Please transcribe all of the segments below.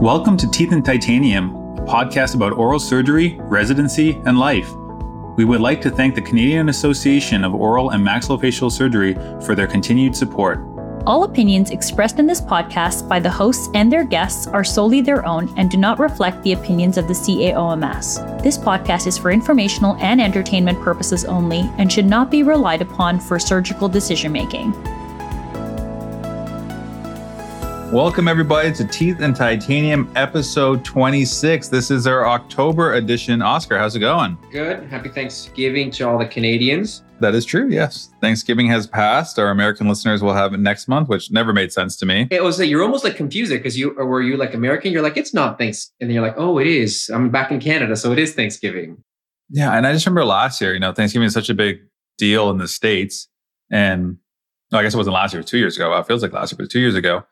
Welcome to Teeth and Titanium, a podcast about oral surgery, residency, and life. We would like to thank the Canadian Association of Oral and Maxillofacial Surgery for their continued support. All opinions expressed in this podcast by the hosts and their guests are solely their own and do not reflect the opinions of the CAOMS. This podcast is for informational and entertainment purposes only and should not be relied upon for surgical decision making. Welcome, everybody, to Teeth and Titanium episode 26. This is our October edition. Oscar, how's it going? Good. Happy Thanksgiving to all the Canadians. That is true, yes. Thanksgiving has passed. Our American listeners will have it next month, which never made sense to me. It was like you're almost like confused because you or were you like American? You're like, it's not Thanksgiving. And you're like, oh, it is. I'm back in Canada, so it is Thanksgiving. Yeah. And I just remember last year, you know, Thanksgiving is such a big deal in the States. And no, I guess it wasn't last year, it was two years ago. It feels like last year, but two years ago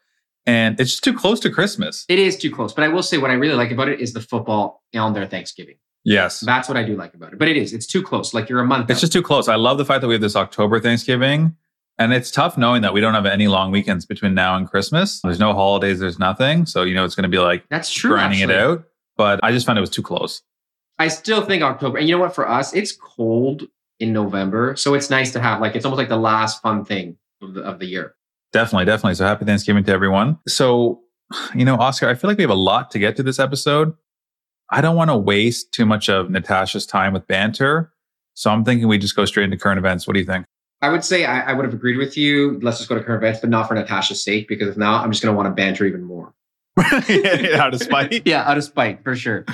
and it's just too close to Christmas. It is too close. But I will say what I really like about it is the football on their Thanksgiving. Yes. That's what I do like about it. But it is, it's too close. Like you're a month. It's out. just too close. I love the fact that we have this October Thanksgiving. And it's tough knowing that we don't have any long weekends between now and Christmas. There's no holidays, there's nothing. So, you know, it's going to be like that's true. Grinding actually. it out. But I just found it was too close. I still think October. And you know what? For us, it's cold in November. So it's nice to have like, it's almost like the last fun thing of the, of the year. Definitely, definitely. So happy Thanksgiving to everyone. So you know, Oscar, I feel like we have a lot to get to this episode. I don't want to waste too much of Natasha's time with banter. So I'm thinking we just go straight into current events. What do you think? I would say I, I would have agreed with you. Let's just go to current events, but not for Natasha's sake, because if not, I'm just going to want to banter even more. out of spite? yeah, out of spite, for sure.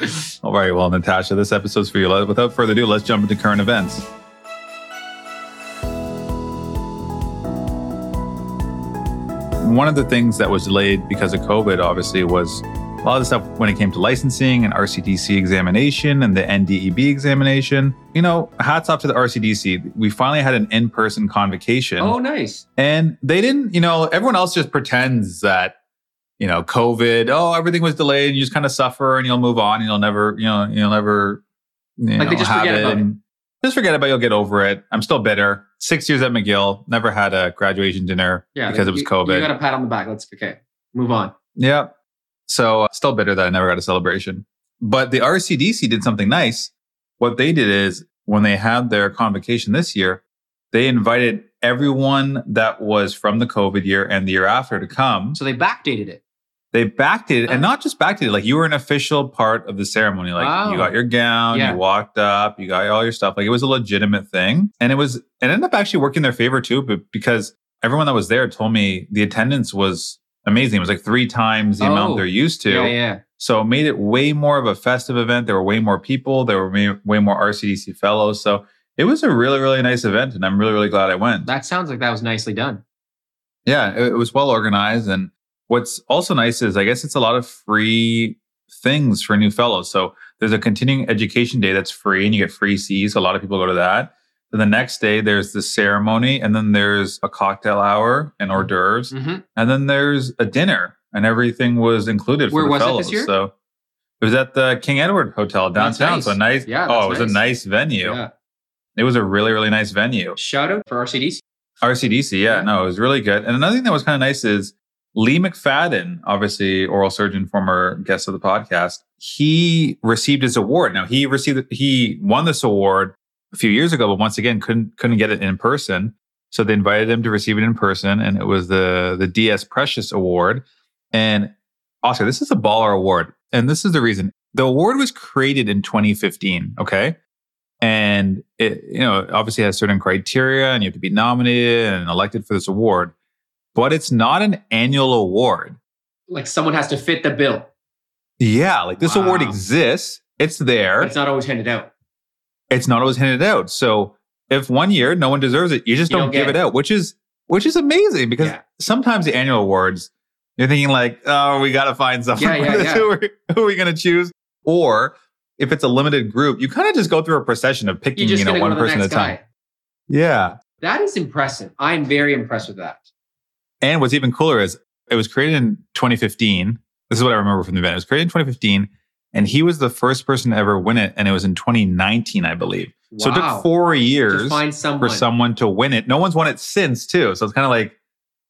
All right. Well, Natasha, this episode's for you. Without further ado, let's jump into current events. One of the things that was delayed because of COVID, obviously, was a lot of the stuff when it came to licensing and RCDC examination and the NDEB examination. You know, hats off to the RCDC. We finally had an in person convocation. Oh, nice. And they didn't, you know, everyone else just pretends that, you know, COVID, oh, everything was delayed and you just kind of suffer and you'll move on and you'll never, you know, you'll never, you like know, they just have forget it. And, just forget about it. You'll get over it. I'm still bitter. Six years at McGill, never had a graduation dinner yeah, because it was COVID. You got a pat on the back. Let's okay, move on. Yeah. So uh, still bitter that I never got a celebration. But the RCDC did something nice. What they did is when they had their convocation this year, they invited everyone that was from the COVID year and the year after to come. So they backdated it. They backdated, and oh. not just backdated, like you were an official part of the ceremony. Like Wow. you oh. got your gown, Yeah. you walked up, you got all your stuff. Like it was a legitimate thing. And it was, it ended up actually working their favor too, but because everyone that was there told me the attendance was amazing. It was like three times the Oh. amount they're used to. Yeah, yeah. So it made it way more of a festive event. There were way more people. There were way, more RCDC fellows. So it was a really, really nice event. And I'm really, really glad I went. That sounds like that was nicely done. Yeah, it, it was well organized. And what's also nice is I guess it's a lot of free things for new fellows. So there's a continuing education day that's free and you get free C's. A lot of people go to that. Then the next day there's the ceremony and then there's a cocktail hour and hors d'oeuvres. hmm And then there's a dinner and everything was included for Where the was it fellows. this year? So it was at the King Edward Hotel downtown. nice. So nice. Yeah, oh, it was a nice. nice venue. Yeah. It was a really, really nice venue. Shout out for RCDC. RCDC, yeah, Yeah. no, it was really good. And another thing that was kind of nice is Lee McFadden, obviously oral surgeon, former guest of the podcast, he received his award. Now he received he won this award a few years ago, but once again couldn't couldn't get it in person. So they invited him to receive it in person, and it was the the DS Precious Award. And Oscar, this is a baller award, and this is the reason the award was created in 2015. Okay, and it you know obviously has certain criteria and you have to be nominated and elected for this award but it's not an annual award Like someone has to fit the bill, yeah like this award exists it's there but it's not always handed out. it's not always handed out so if one year no one deserves it you just You don't, don't give it it. out which is which is amazing because Yeah. sometimes the annual awards you're thinking like oh we got to find someone Yeah, yeah, yeah. who are, who are we going to choose or if it's a limited group you kind of just go through a procession of picking You know one person at a time yeah That is impressive. I'm very impressed with that. And what's even cooler is it was created in 2015. This is what I remember from the event. It was created in 2015, and he was the first person to ever win it, and it was in 2019, I believe. So it took four To years find for someone. someone to win it. No one's won it since, too. So it's kind of like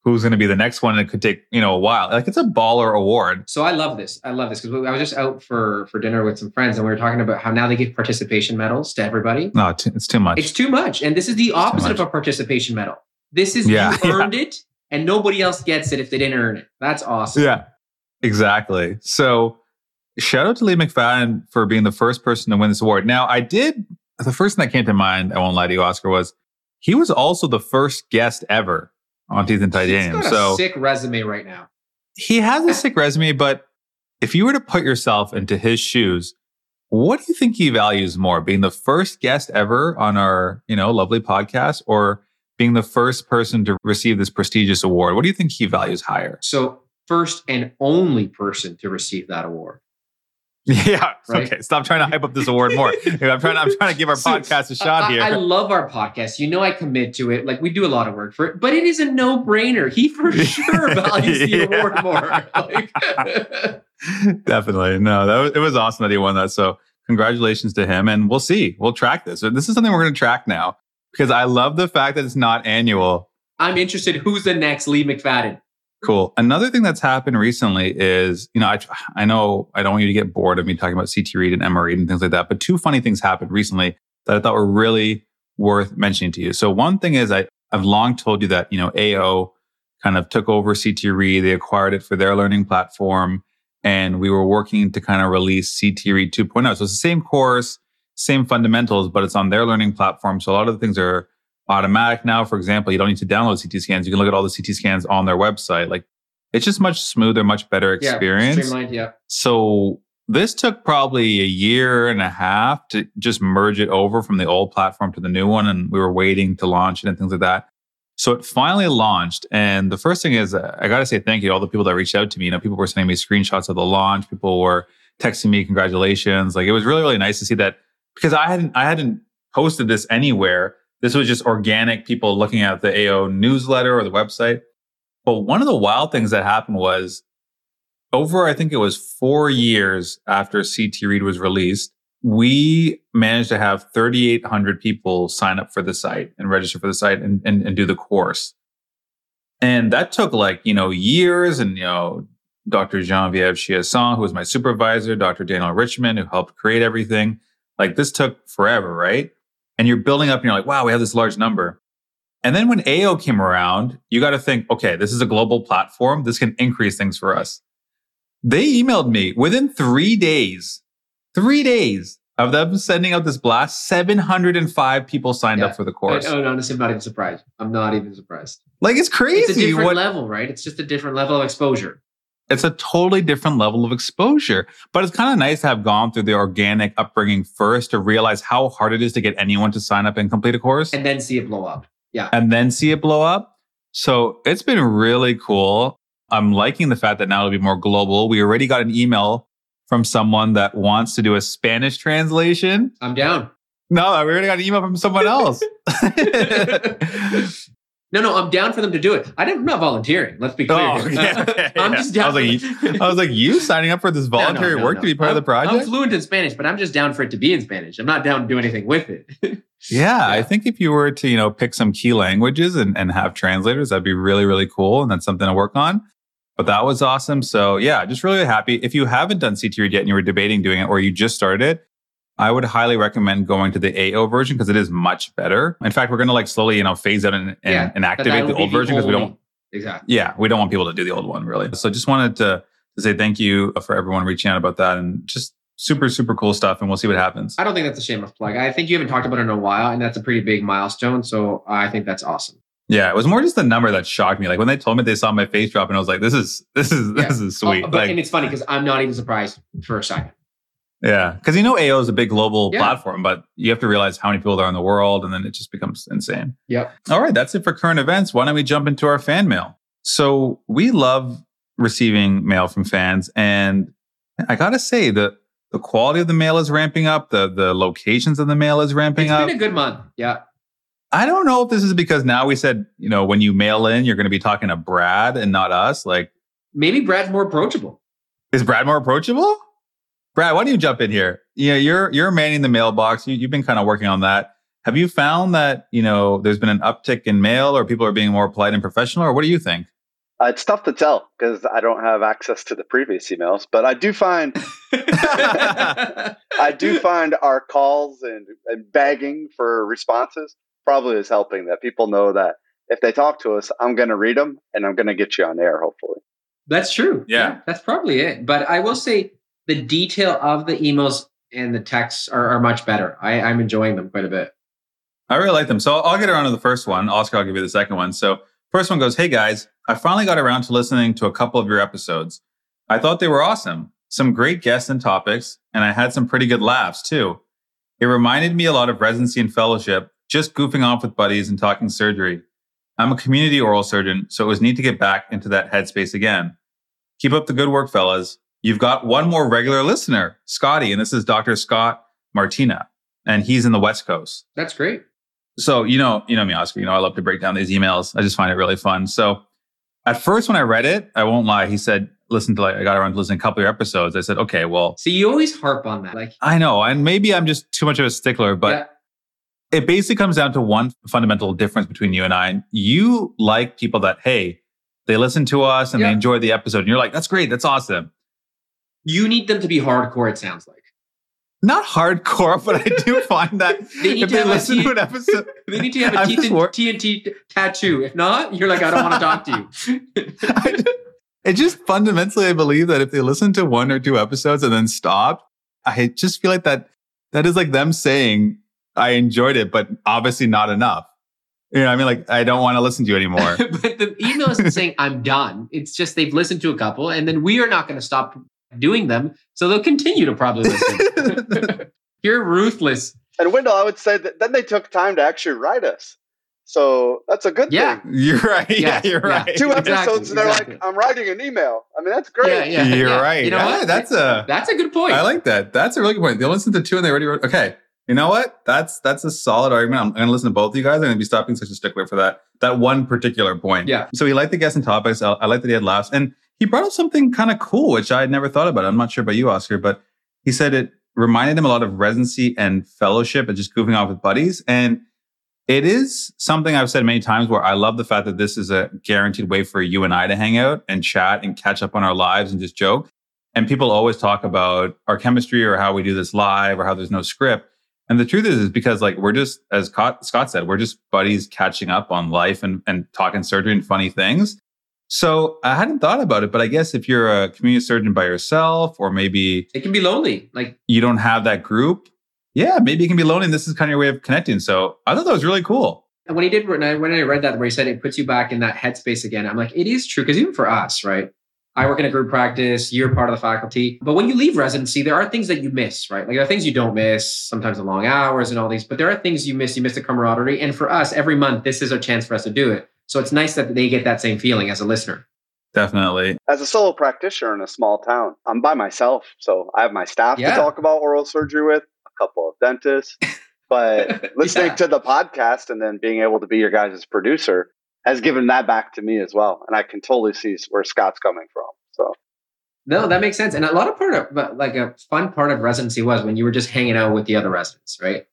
who's going to be the next one. And it could take, you know, a while. Like it's a baller award. So I love this. I love this because I was just out for for dinner with some friends and we were talking about how now they give participation medals to everybody. No, it's too much. It's too much, and this is the opposite of a participation medal. This is Yeah, you yeah. earned it, and nobody else gets it if they didn't earn it. That's awesome. Yeah, exactly. So shout out to Lee McFadden for being the first person to win this award. Now, I did, the first thing that came to mind, I won't lie to you, Oscar, was he was also the first guest ever on Teeth and He's Titanium. got a So sick resume right now. he has a sick resume, but if you were to put yourself into his shoes, what do you think he values more? Being the first guest ever on our, you know, lovely podcast or being the first person to receive this prestigious award? What do you think he values higher? So first and only person to receive that award. Yeah. Right? Okay. Stop trying to hype up this award more. I'm trying. I'm trying to give our So, podcast a shot I, here. I love our podcast. You know, I commit to it. Like we do a lot of work for it, but it is a no-brainer. He for sure values the Yeah. award more. Like, Definitely. No, that was, it was awesome that he won that. So congratulations to him. And we'll see. We'll track this. This is something we're going to track now because I love the fact that it's not annual. I'm interested. Who's the next Lee McFadden? Cool. Another thing that's happened recently is, you know, I, I know I don't want you to get bored of me talking about CT Read and Emma Read and things like that, but two funny things happened recently that I thought were really worth mentioning to you. So one thing is I, I've long told you that, you know, AO kind of took over CT Read. They acquired it for their learning platform. And we were working to kind of release CT Read 2.0. So it's the same course, same fundamentals, but it's on their learning platform. So a lot of the things are automatic now. For example, you don't need to download CT scans. You can look at all the CT scans on their website. Like it's just much smoother, much better Yeah, experience. streamlined. Yeah. So this took probably a year and a half to just merge it over from the old platform to the new one. And we were waiting to launch it and things like that. So it finally launched. And the first thing is, uh, I got to say thank you to all the people that reached out to me. You know, people were sending me screenshots of the launch. People were texting me congratulations. Like it was really, really nice to see that because I hadn't, I hadn't posted this anywhere. This was just organic people looking at the AO newsletter or the website. But one of the wild things that happened was over, I think it was four years after CT Read was released, we managed to have 3,800 people sign up for the site and register for the site and, and, and do the course. And that took like, you know, years. And, you know, Dr. Genevieve Chiasson, who was my supervisor, Dr. Daniel Richmond, who helped create everything. Like this took forever, right? And you're building up and you're like, wow, we have this large number. And then when AO came around, you got to think, okay, this is a global platform. This can increase things for us. They emailed me within three days, three days of them sending out this blast. 705 people signed Yeah. up for the I, course. oh, honestly, I'm not even surprised. I'm not even surprised. like it's crazy. It's a different what- level, right? It's just a different level of exposure. It's a totally different level of exposure. But it's kind of nice to have gone through the organic upbringing first to realize how hard it is to get anyone to sign up and complete a course. And then see it blow up. Yeah. and then see it blow up. So it's been really cool. I'm liking the fact that now it'll be more global. We already got an email from someone that wants to do a Spanish translation. I'm down. No, we already got an email from someone else. No, no, I'm down for them to do it. I didn't, I'm not volunteering. Let's be clear. Oh, yeah, yeah, I'm yeah. just down. I was like, I was like, you signing up for this No, no, voluntary no, work no. to be part of the project? I'm fluent in Spanish, but I'm just down for it to be in Spanish. I'm not down to do anything with it. Yeah, I think if you were to, you know, pick some key languages and, and have translators, that'd be really, really cool. And that's something to work on. But that was awesome. So yeah, just really happy. If you haven't done CT Read yet and you were debating doing it or you just started it, I would highly recommend going to the AO version because it is much better. In fact, we're going to like slowly, you know, phase out and, and, Yeah, and activate the old version because we don't, Exactly. yeah, we don't want people to do the old one really. So just wanted to, to say thank you uh, for everyone reaching out about that and just super, super cool stuff. And we'll see what happens. I don't think that's a shameless plug. I think you haven't talked about it in a while, and that's a pretty big milestone. So I think that's awesome. Yeah, it was more just the number that shocked me. Like when they told me they saw my face drop, and I was like, "This is this is Yeah. this is oh, sweet." Oh, but, like, and it's funny because I'm not even surprised for a second. Yeah, because you know AO is a big global Yeah. platform, but you have to realize how many people there are in the world, and then it just becomes insane. Yep. All right, that's it for current events. Why don't we jump into our fan mail? So we love receiving mail from fans, and I gotta say the the quality of the mail is ramping up. The the locations of the mail is ramping It's up. It's been a good month. Yeah. I don't know if this is because now we said, you know, when you mail in, you're going to be talking to Brad and not us. Like, Maybe Brad's more approachable. is Brad more approachable? Brad, why don't you jump in here? Yeah, you're you're manning the mailbox. You, you've been kind of working on that. Have you found that you know there's been an uptick in mail, or people are being more polite and professional, or what do you think? Uh, it's tough to tell because I don't have access to the previous emails, but I do find I do find our calls and, and begging for responses probably is helping that people know that if they talk to us, I'm going to read them and I'm going to get you on air, hopefully. That's true. Yeah. That's probably it. But I will say the detail of the emails and the texts are, are much better. I, I'm enjoying them quite a bit. I really like them. So I'll get around to the first one. Oscar, I'll give you the second one. So first one goes, Hey guys, I finally got around to listening to a couple of your episodes. I thought they were awesome. Some great guests and topics, and I had some pretty good laughs too. It reminded me a lot of residency and fellowship, just goofing off with buddies and talking surgery. I'm a community oral surgeon, so it was neat to get back into that headspace again. Keep up the good work, fellas. You've got one more regular listener, Scotty, and this is Dr. Scott Martina, and he's in the West Coast. That's great. So, you know, you know me, Oscar, you know, I love to break down these emails. I just find it really fun. So at first, when I read it, I won't lie, he said, listen to like, I got around to listening to a couple of your episodes. I said, okay, well, So you always harp on that. Like, I know. And maybe I'm just too much of a stickler, but yeah, it basically comes down to one fundamental difference between you and I. You like people that, hey, they listen to us and Yeah. they enjoy the episode. And you're like, that's great. That's awesome. You need them to be hardcore, it sounds like. Not hardcore, but I do find that They need if to they have a listen T- to an episode, They need to have a teeth and TNT tattoo. If not, you're like, I don't want to talk to you. It just fundamentally, I believe that if they listen to one or two episodes and then stop, I just feel like that that is like them saying, I enjoyed it, but obviously not enough. You know, what I mean, like I don't want to listen to you anymore. but the email isn't saying I'm done. It's just they've listened to a couple, and then we are not going to stop doing them, so they'll continue to probably listen. You're ruthless. And Wendell, I would say that then they took time to actually write us. So that's a good Yeah. thing. you're right. Yeah, Yeah, you're yeah. right. Two Exactly, episodes and they're exactly. like, I'm writing an email. I mean, that's great. Yeah, yeah. You're yeah. right. You know Yeah, what? that's a- that's a good point. I like that. That's a really good point. They listened to two and they already wrote. Okay, you know what? That's that's a solid argument. I'm going to listen to both of you guys. I'm going to be stopping such a stickler for that that one particular point. Yeah. So he liked the guests and topics. I, I like that he had laughs, and he brought up something kind of cool, which I had never thought about. I'm not sure about you, Oscar, but he said it reminded him a lot of residency and fellowship and just goofing off with buddies. And it is something I've said many times where I love the fact that this is a guaranteed way for you and I to hang out and chat and catch up on our lives and just joke. And people always talk about our chemistry or how we do this live or how there's no script. And the truth is, is because like we're just, as Scott said, we're just buddies catching up on life and, and talking surgery and funny things. So I hadn't thought about it, but I guess if you're a community surgeon by yourself, or maybe it can be lonely. Like, you don't have that group, yeah, maybe it can be lonely. And this is kind of your way of connecting. So I thought that was really cool. And when he did, when I, when I read that, where he said it puts you back in that headspace again, I'm like, it is true. Because even for us, right? I work in a group practice, you're part of the faculty. But when you leave residency, there are things that you miss, right? Like there are things you don't miss, sometimes the long hours and all these, but there are things you miss. You miss the camaraderie. And for us, every month, this is a chance for us to do it. So it's nice that they get that same feeling as a listener. Definitely. As a solo practitioner in a small town, I'm by myself. So I have my staff Yeah. to talk about oral surgery with, a couple of dentists. But listening Yeah. to the podcast and then being able to be your guys' producer has given that back to me as well. And I can totally see where Scott's coming from. So No, that makes sense. And a lot of part of, like a fun part of residency was when you were just hanging out with the other residents, right?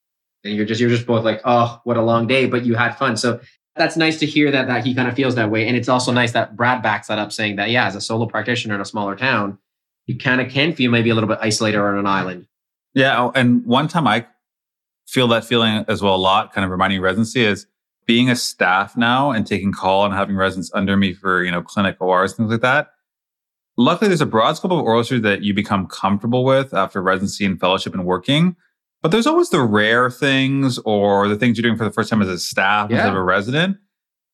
And you're just you're just both like, oh, what a long day, but you had fun. So that's nice to hear that that he kind of feels that way. And it's also nice that Brad backs that up, saying that yeah, as a solo practitioner in a smaller town, you kind of can feel maybe a little bit isolated or on an island. Yeah. oh, And one time I feel that feeling as well a lot, kind of reminding residency is being a staff now and taking call and having residents under me for, you know, clinic ORs, things like that. Luckily, there's a broad scope of oral surgery that you become comfortable with after residency and fellowship and working. But there's always the rare things or the things you're doing for the first time as a staff instead of a resident.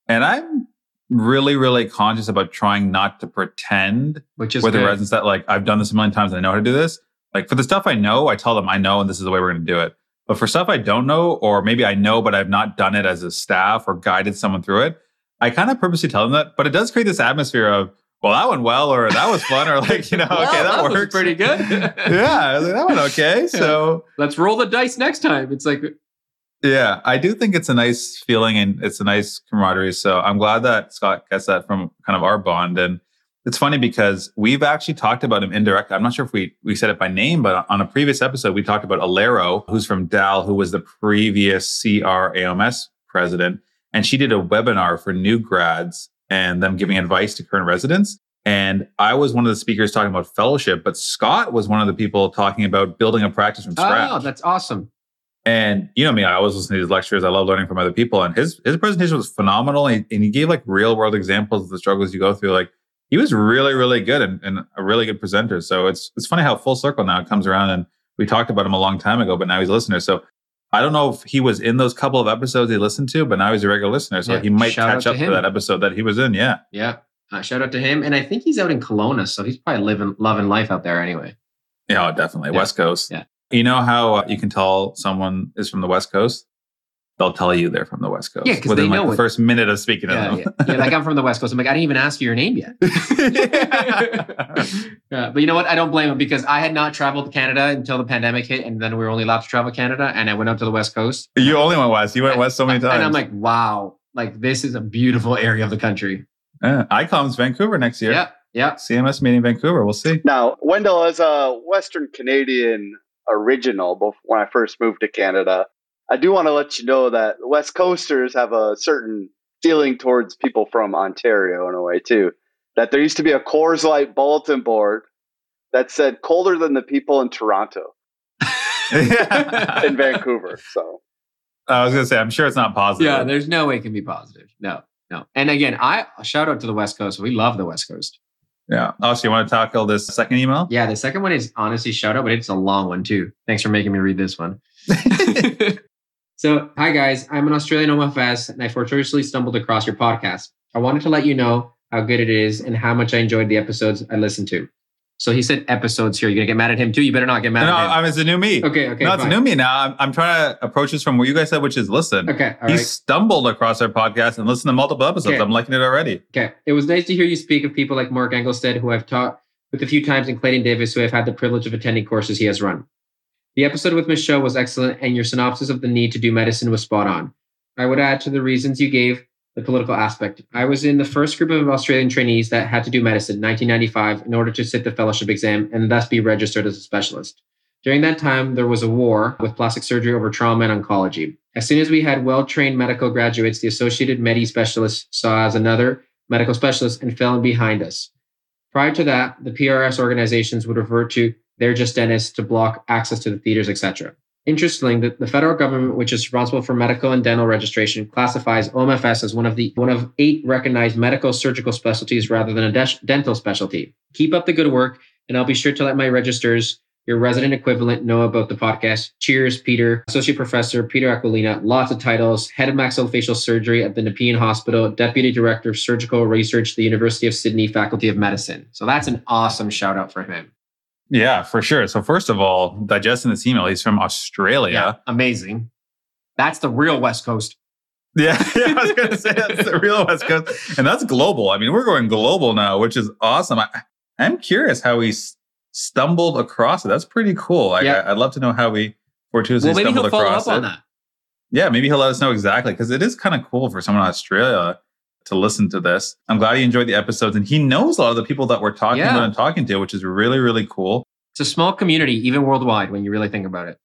And I'm really, really conscious about trying not to pretend Which is with the residents that like I've done this a million times and I know how to do this. Like for the stuff I know, I tell them I know and this is the way we're going to do it. But for stuff I don't know, or maybe I know but I've not done it as a staff or guided someone through it, I kind of purposely tell them that. But it does create this atmosphere of, well, that went well, or that was fun, or like you know, Well, okay, that, was works. pretty good. yeah, I was like, that went okay. So Let's roll the dice next time. It's like yeah, I do think it's a nice feeling and it's a nice camaraderie. So I'm glad that Scott gets that from kind of our bond. And it's funny because we've actually talked about him indirectly. I'm not sure if we we said it by name, but on a previous episode, we talked about Alero, who's from Dal, who was the previous CR AOMS president. And she did a webinar for new grads and them giving advice to current residents. And I was one of the speakers talking about fellowship, but Scott was one of the people talking about building a practice from scratch. Oh, that's awesome. And you know me, I always listen to these lectures. I love learning from other people. And his his presentation was phenomenal. And, and he gave like real world examples of the struggles you go through. Like he was really, really good and, and a really good presenter. So it's it's funny how full circle now it comes around. And we talked about him a long time ago, but now he's a listener. So I don't know if he was in those couple of episodes he listened to, but now he's a regular listener. So Yeah, he might shout catch up to that episode that he was in. Yeah. Yeah. Uh, shout out to him. And I think he's out in Kelowna, so he's probably living loving life out there anyway. Yeah, oh, definitely. Yeah. West Coast. Yeah. You know how uh, you can tell someone is from the West Coast? They'll tell you they're from the West Coast. Yeah, 'cause within they like know the it. first minute of speaking to them. yeah. yeah. Like I'm from the West Coast. I'm like, I didn't even ask you your name yet. Yeah, but you know what? I don't blame them because I had not traveled to Canada until the pandemic hit, and then we were only allowed to travel Canada, and I went out to the West Coast. you only went west. You went west so many times. And I'm like, wow, like this is a beautiful area of the country. yeah. ICOMS Vancouver next year. Yeah, yeah. CMS meeting Vancouver. We'll see. Now, Wendell, as a Western Canadian original, bef- when I first moved to Canada, I do want to let you know that West Coasters have a certain feeling towards people from Ontario in a way too. That there used to be a Coors Light bulletin board that said "colder than the people in Toronto" in Vancouver. So I was gonna say, I'm sure it's not positive. Yeah, there's no way it can be positive. No, no. And again, I shout out to the West Coast. We love the West Coast. yeah. Oh, so you want to tackle this second email? Yeah, the second one is honestly shout out, but it's a long one too. Thanks for making me read this one. so, hi guys, I'm an Australian OFS and I fortuitously stumbled across your podcast. I wanted to let you know how good it is and how much I enjoyed the episodes I listened to. So he said episodes here. You're gonna get mad at him too. You better not get mad No, at him. Mean, it's a new me. okay, okay. no, it's fine. a new me now. I'm, I'm trying to approach this from what you guys said, which is listen. Okay, he right. stumbled across our podcast and listened to multiple episodes. Okay. I'm liking it already. Okay. It was nice to hear you speak of people like Mark Engelstad, who I've taught with a few times, and Clayton Davis, who I've had the privilege of attending courses he has run. The episode with Michelle was excellent, and your synopsis of the need to do medicine was spot on. I would add to the reasons you gave the political aspect. I was in the first group of Australian trainees that had to do medicine in 1995 in order to sit the fellowship exam and thus be registered as a specialist. During that time, there was a war with plastic surgery over trauma and oncology. As soon as we had well trained medical graduates, the Associated Medi specialists saw as another medical specialist and fell in behind us. Prior to that, the PRS organizations would refer to they're just dentists to block access to the theaters, etc. Interestingly, the, federal government, which is responsible for medical and dental registration, classifies OMFS as one of the one of eight recognized medical surgical specialties rather than a des- dental specialty. Keep up the good work, and I'll be sure to let my registers, your resident equivalent, know about the podcast. Cheers, Peter, Associate Professor Peter Aquilina. Lots of titles: Head of Maxillofacial Surgery at the Nepean Hospital, Deputy Director of Surgical Research, the University of Sydney Faculty of Medicine. So that's an awesome shout out for him. Yeah, for sure. So first of all, digesting this email, he's from Australia. Yeah, amazing. That's the real West Coast. Yeah, yeah, I was going to say that's the real West Coast, and that's global. I mean, we're going global now, which is awesome. I, I'm curious how he s- stumbled across it. That's pretty cool. Like, Yeah. I, I'd love to know how he fortuitously Well, maybe stumbled he'll follow across up it. on that. Yeah, maybe he'll let us know exactly because it is kind of cool for someone in Australia to listen to this. I'm glad he enjoyed the episodes, and he knows a lot of the people that we're talking Yeah. about and talking to, which is really, really cool. It's a small community, even worldwide, when you really think about it.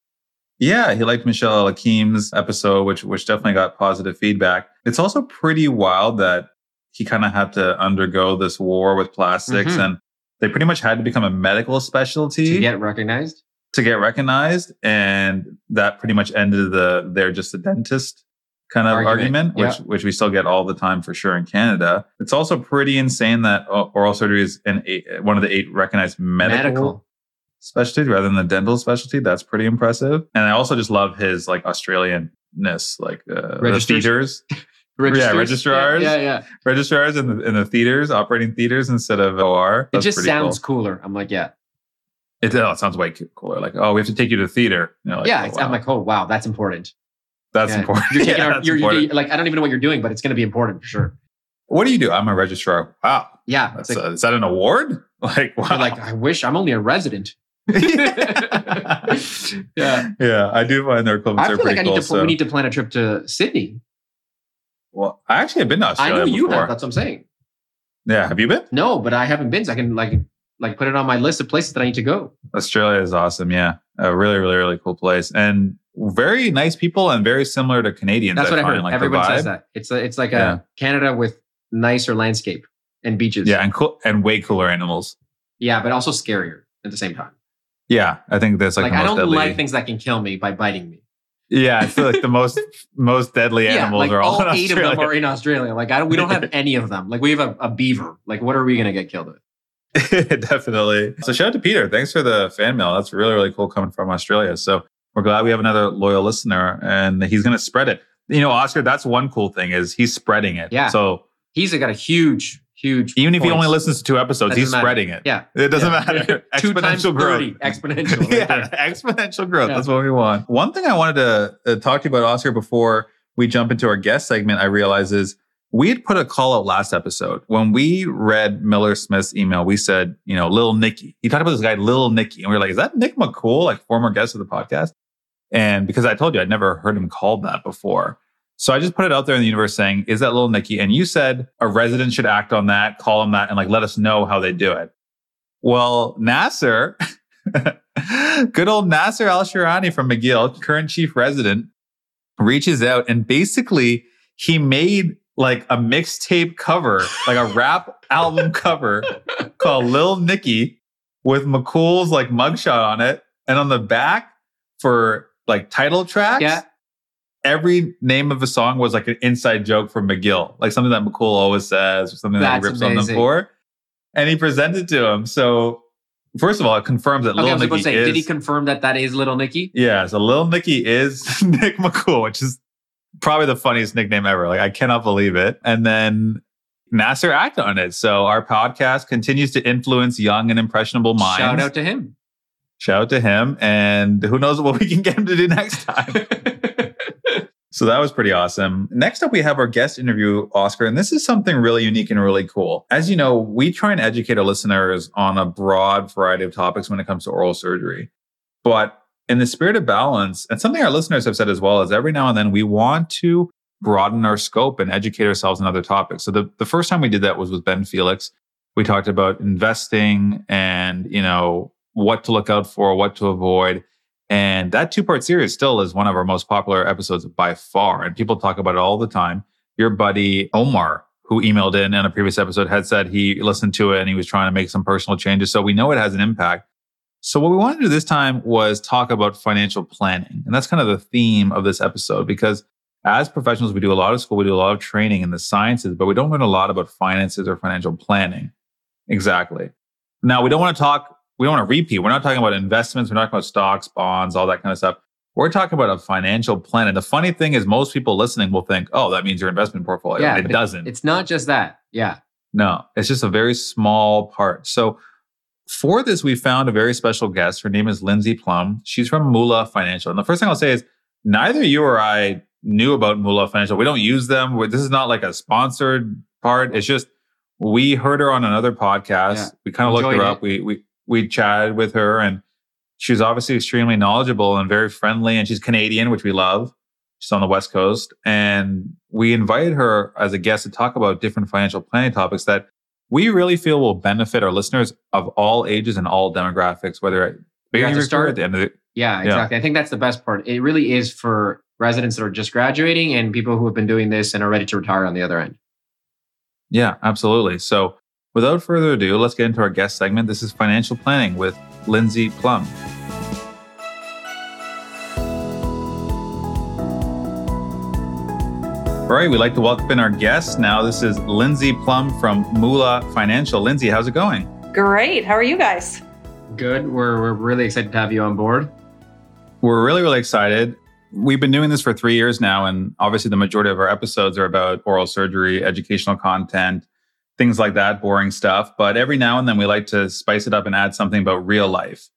Yeah, he liked Michelle Akim's episode, which which definitely got positive feedback. It's also pretty wild that he kind of had to undergo this war with plastics, Mhm. and they pretty much had to become a medical specialty To get recognized. to get recognized, and that pretty much ended the they're just a dentist kind of Argument, argument, which yeah. which we still get all the time for sure in Canada. It's also pretty insane that oral surgery is an eight, one of the eight recognized medical Medical. specialty rather than the dental specialty. That's pretty impressive. And I also just love his like Australianness, like uh, the theaters, Registers? registrars. Yeah, yeah. yeah. registrars in the in the theaters, operating theaters instead of OR. It just sounds Cool. cooler. I'm like, yeah. It, oh, it sounds way cooler. Like, oh, we have to take you to the theater. You know, like, yeah. oh, it's, wow. I'm like, oh, wow, that's important. That's Yeah. important. You're taking Yeah, our, you're, important. you're- like, I don't even know what you're doing, but it's going to be important for sure. what do you do? I'm a registrar. Wow, Yeah. like, uh, is that an award? Like, wow. like, I wish I'm only a resident. yeah. yeah, I do find their equipments I are feel pretty like I need cool. to, so- we need to plan a trip to Sydney. well, I actually have been to I Australia know you before. have. That's what I'm saying. yeah, have you been? No, but I haven't been. So I can like like put it on my list of places that I need to go. Australia is awesome. Yeah, a really, really, really cool place, and very nice people, and very similar to Canadians. That's I what I heard. Like Everyone says that. It's a, it's like a Yeah. Canada with nicer landscape and beaches. Yeah, and cool and way cooler animals. Yeah, but also scarier at the same time. Yeah, I think that's like, Like, I don't deadly. like things that can kill me by biting me. yeah, I feel like the most most deadly Yeah, animals like are all, all in eight of them Australia. are in Australia. Like I don't, we don't have any of them. Like we have a, a beaver. Like what are we gonna get killed with? Definitely. So shout out to Peter. Thanks for the fan mail. That's really, really cool coming from Australia. So we're glad we have another loyal listener and he's going to spread it. You know, Oscar, that's one cool thing is he's spreading it. Yeah. So He's got a huge, huge. even if he only listens to two episodes, he's matter. spreading it. Yeah. It doesn't Yeah. matter. Two times Exponential growth. 30, exponential. right yeah, exponential growth. Yeah. That's what we want. One thing I wanted to uh, talk to you about, Oscar, before we jump into our guest segment, I realize is we had put a call out last episode. When we read Miller Smith's email, we said, you know, Lil Nicky. He talked about this guy, Lil Nicky. And we were like, is that Nick Makhoul, like former guest of the podcast? And because I told you I'd never heard him called that before. So I just put it out there in the universe saying, is that Lil Nicky? And you said a resident should act on that, call him that, and like let us know how they do it. Well, Nasser, good old Nasser Al Shirani from McGill, current chief resident, reaches out and basically he made like a mixtape cover, like a rap album cover called Lil Nicky with Makhoul's like mugshot on it. And on the back for like title tracks, Yeah. every name of a song was like an inside joke from McGill, like something that Makhoul always says or something that he rips on them amazing. for. And he presented to him. So, first of all, it confirms that Okay, was Nicky say, is. did he confirm that that is Little Nicky? yeah, so Little Nicky is Nick Makhoul, which is probably the funniest nickname ever. Like, I cannot believe it. And then Nasser acted on it. So, our podcast continues to influence young and impressionable minds. Shout out to him. Shout out to him. And who knows what we can get him to do next time. So that was pretty awesome. Next up, we have our guest interview, Oscar, and this is something really unique and really cool. As you know, we try and educate our listeners on a broad variety of topics when it comes to oral surgery. But in the spirit of balance, and something our listeners have said as well, is every now and then we want to broaden our scope and educate ourselves on other topics. So the, the first time we did that was with Ben Felix. We talked about investing and, you know, what to look out for, what to avoid. And that two part series still is one of our most popular episodes by far. And people talk about it all the time. Your buddy Omar, who emailed in in a previous episode, had said he listened to it and he was trying to make some personal changes. So we know it has an impact. So what we wanted to do this time was talk about financial planning. And that's kind of the theme of this episode because as professionals, we do a lot of school, we do a lot of training in the sciences, but we don't learn a lot about finances or financial planning. Exactly. Now, we don't want to talk, we don't want to repeat. We're not talking about investments. We're not talking about stocks, bonds, all that kind of stuff. We're talking about a financial plan. And the funny thing is, most people listening will think, oh, that means your investment portfolio. Yeah, it doesn't. It's not just that. Yeah. No, it's just a very small part. So for this, we found a very special guest. Her name is Lindsay Plum. She's from Mula Financial. And the first thing I'll say is neither you or I knew about Mula Financial. We don't use them. This is not like a sponsored part. It's just we heard her on another podcast. Yeah. We kind of looked her Enjoyed up. We we we chatted with her and she's obviously extremely knowledgeable and very friendly. And she's Canadian, which we love. She's on the West Coast. And we invited her as a guest to talk about different financial planning topics that we really feel will benefit our listeners of all ages and all demographics, whether at beginning to start- at the end of it. Yeah, exactly. I think that's the best part. It really is for residents that are just graduating and people who have been doing this and are ready to retire on the other end. Yeah, absolutely. So without further ado, let's get into our guest segment. This is financial planning with Lindsay Plum. All right, we'd like to welcome in our guest. Now, this is Lindsay Plum from Mula Financial. Lindsay, how's it going? Great. How are you guys? Good. We're, we're really excited to have you on board. We're really, really excited. We've been doing this for three years now, and obviously, the majority of our episodes are about oral surgery, educational content, things like that, boring stuff. But every now and then, we like to spice it up and add something about real life.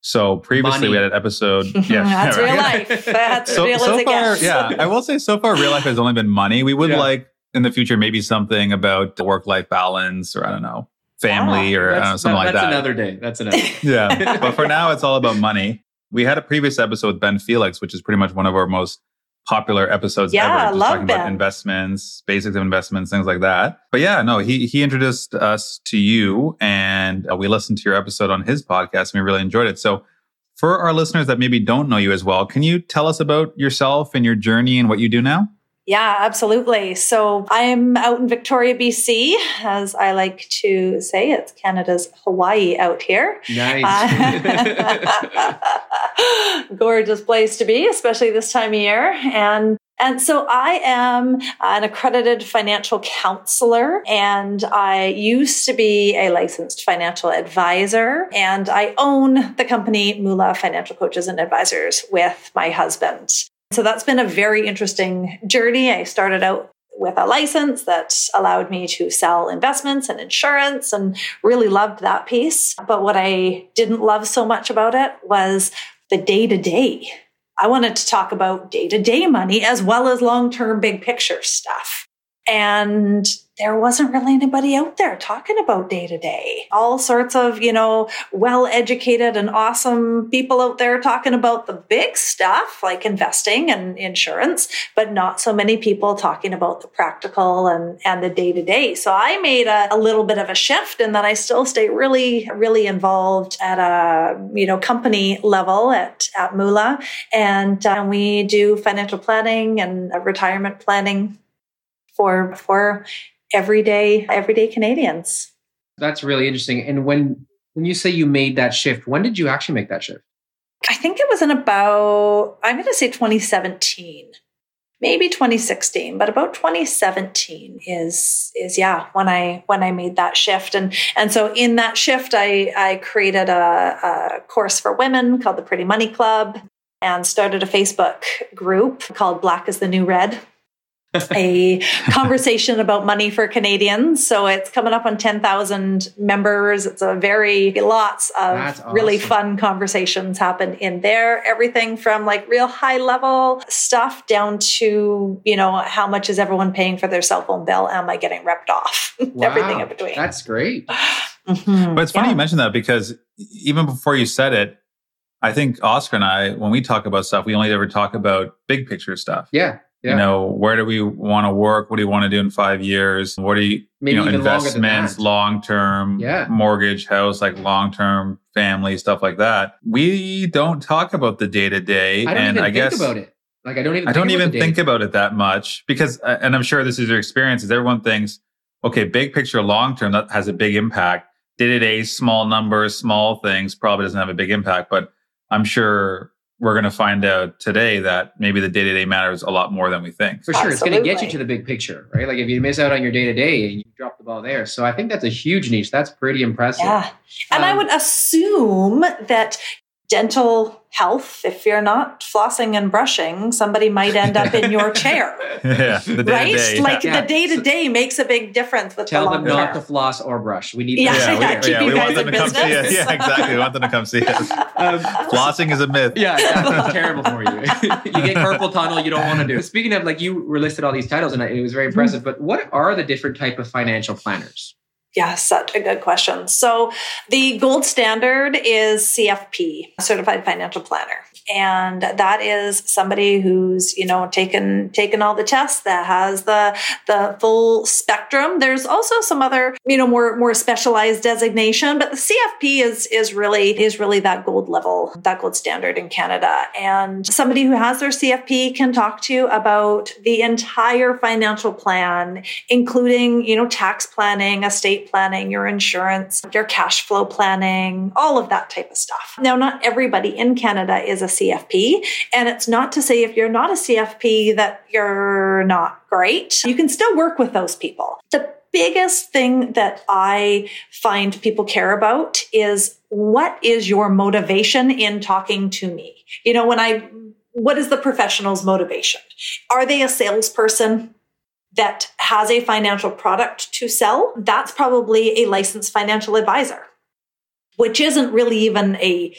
So previously, Money. we had an episode. Yeah, That's right. real life. That's So, real so as it far, gets. yeah, I will say so far, real life has only been money. We would Yeah. like in the future maybe something about work-life balance, or I don't know, family, or uh, know, something like that's that. another day. That's another day. Yeah. but for now, it's all about money. We had a previous episode with Ben Felix, which is pretty much one of our most popular episodes Yeah, ever. Just love talking about investments, basics of investments, things like that. But yeah, no, he he introduced us to you, and uh, we listened to your episode on his podcast, and we really enjoyed it. So. For our listeners that maybe don't know you as well, can you tell us about yourself and your journey and what you do now? Yeah, absolutely. So I'm out in Victoria, BC, as I like to say. It's Canada's Hawaii out here. Nice. Uh, gorgeous place to be, especially this time of year. And and so I am an accredited financial counselor and I used to be a licensed financial advisor and I own the company Mula Financial Coaches and Advisors with my husband. So that's been a very interesting journey. I started out with a license that allowed me to sell investments and insurance and really loved that piece. But what I didn't love so much about it was the day to day. I wanted to talk about day to day money as well as long term big picture stuff. And there wasn't really anybody out there talking about day to day. All sorts of, you know, well educated and awesome people out there talking about the big stuff like investing and insurance, but not so many people talking about the practical and, and the day to day. So I made a, a little bit of a shift and that I still stay really, really involved at a, you know, company level at, at Moolah. And uh, we do financial planning and retirement planning for, for everyday everyday Canadians. That's really interesting. And when when you say you made that shift, when did you actually make that shift? I think it was in about I'm going to say 2017. Maybe 2016, but about 2017 is is yeah when I when I made that shift and and so in that shift I I created a, a course for women called the Pretty Money Club and started a Facebook group called Black is the New Red a conversation about money for Canadians. So it's coming up on 10,000 members. It's a very, lots of awesome. really fun conversations happen in there. Everything from like real high level stuff down to, you know, how much is everyone paying for their cell phone bill? Am I getting ripped off? Wow, Everything in between. That's great. Mm-hmm. But it's funny yeah. you mentioned that because even before you said it, I think Oscar and I, when we talk about stuff, we only ever talk about big picture stuff. Yeah. Yeah. You know, where do we want to work? What do you want to do in five years? What do you, Maybe you know, investments, long term, yeah. mortgage, house, like long term family, stuff like that. We don't talk about the day to day. And I guess about it. Like I don't even. I don't even think about it that much because, uh, and I'm sure this is your experience. Is everyone thinks, okay, big picture, long term, that has a big impact. Day to day, small numbers, small things probably doesn't have a big impact, but I'm sure we're going to find out today that maybe the day to day matters a lot more than we think. For sure. Absolutely. It's going to get you to the big picture, right? Like if you miss out on your day to day and you drop the ball there. So I think that's a huge niche. That's pretty impressive. Yeah. And um, I would assume that dental health, if you're not flossing and brushing, somebody might end up in your chair. yeah, right? Like yeah. the day to day makes a big difference with Tell the them not to floss or brush. We need yeah, yeah, yeah, we, yeah, we want them to come see us. Yeah, exactly. We want them to come see us. Um, Flossing is a myth. Yeah, exactly. terrible for you. you get carpal tunnel. You don't want to do. Speaking of, like you were listed all these titles, and it was very impressive. Mm-hmm. But what are the different type of financial planners? Yeah, such a good question. So the gold standard is CFP, Certified Financial Planner and that is somebody who's you know taken taken all the tests that has the the full spectrum. There's also some other you know more more specialized designation but the cfp is is really is really that gold level that gold standard in canada. And somebody who has their cfp can talk to you about the entire financial plan including you know tax planning estate planning your insurance your cash flow planning all of that type of stuff. Now not everybody in canada is a CFP. And it's not to say if you're not a CFP that you're not great. You can still work with those people. The biggest thing that I find people care about is what is your motivation in talking to me? You know, when I, what is the professional's motivation? Are they a salesperson? That has a financial product to sell, that's probably a licensed financial advisor, which isn't really even a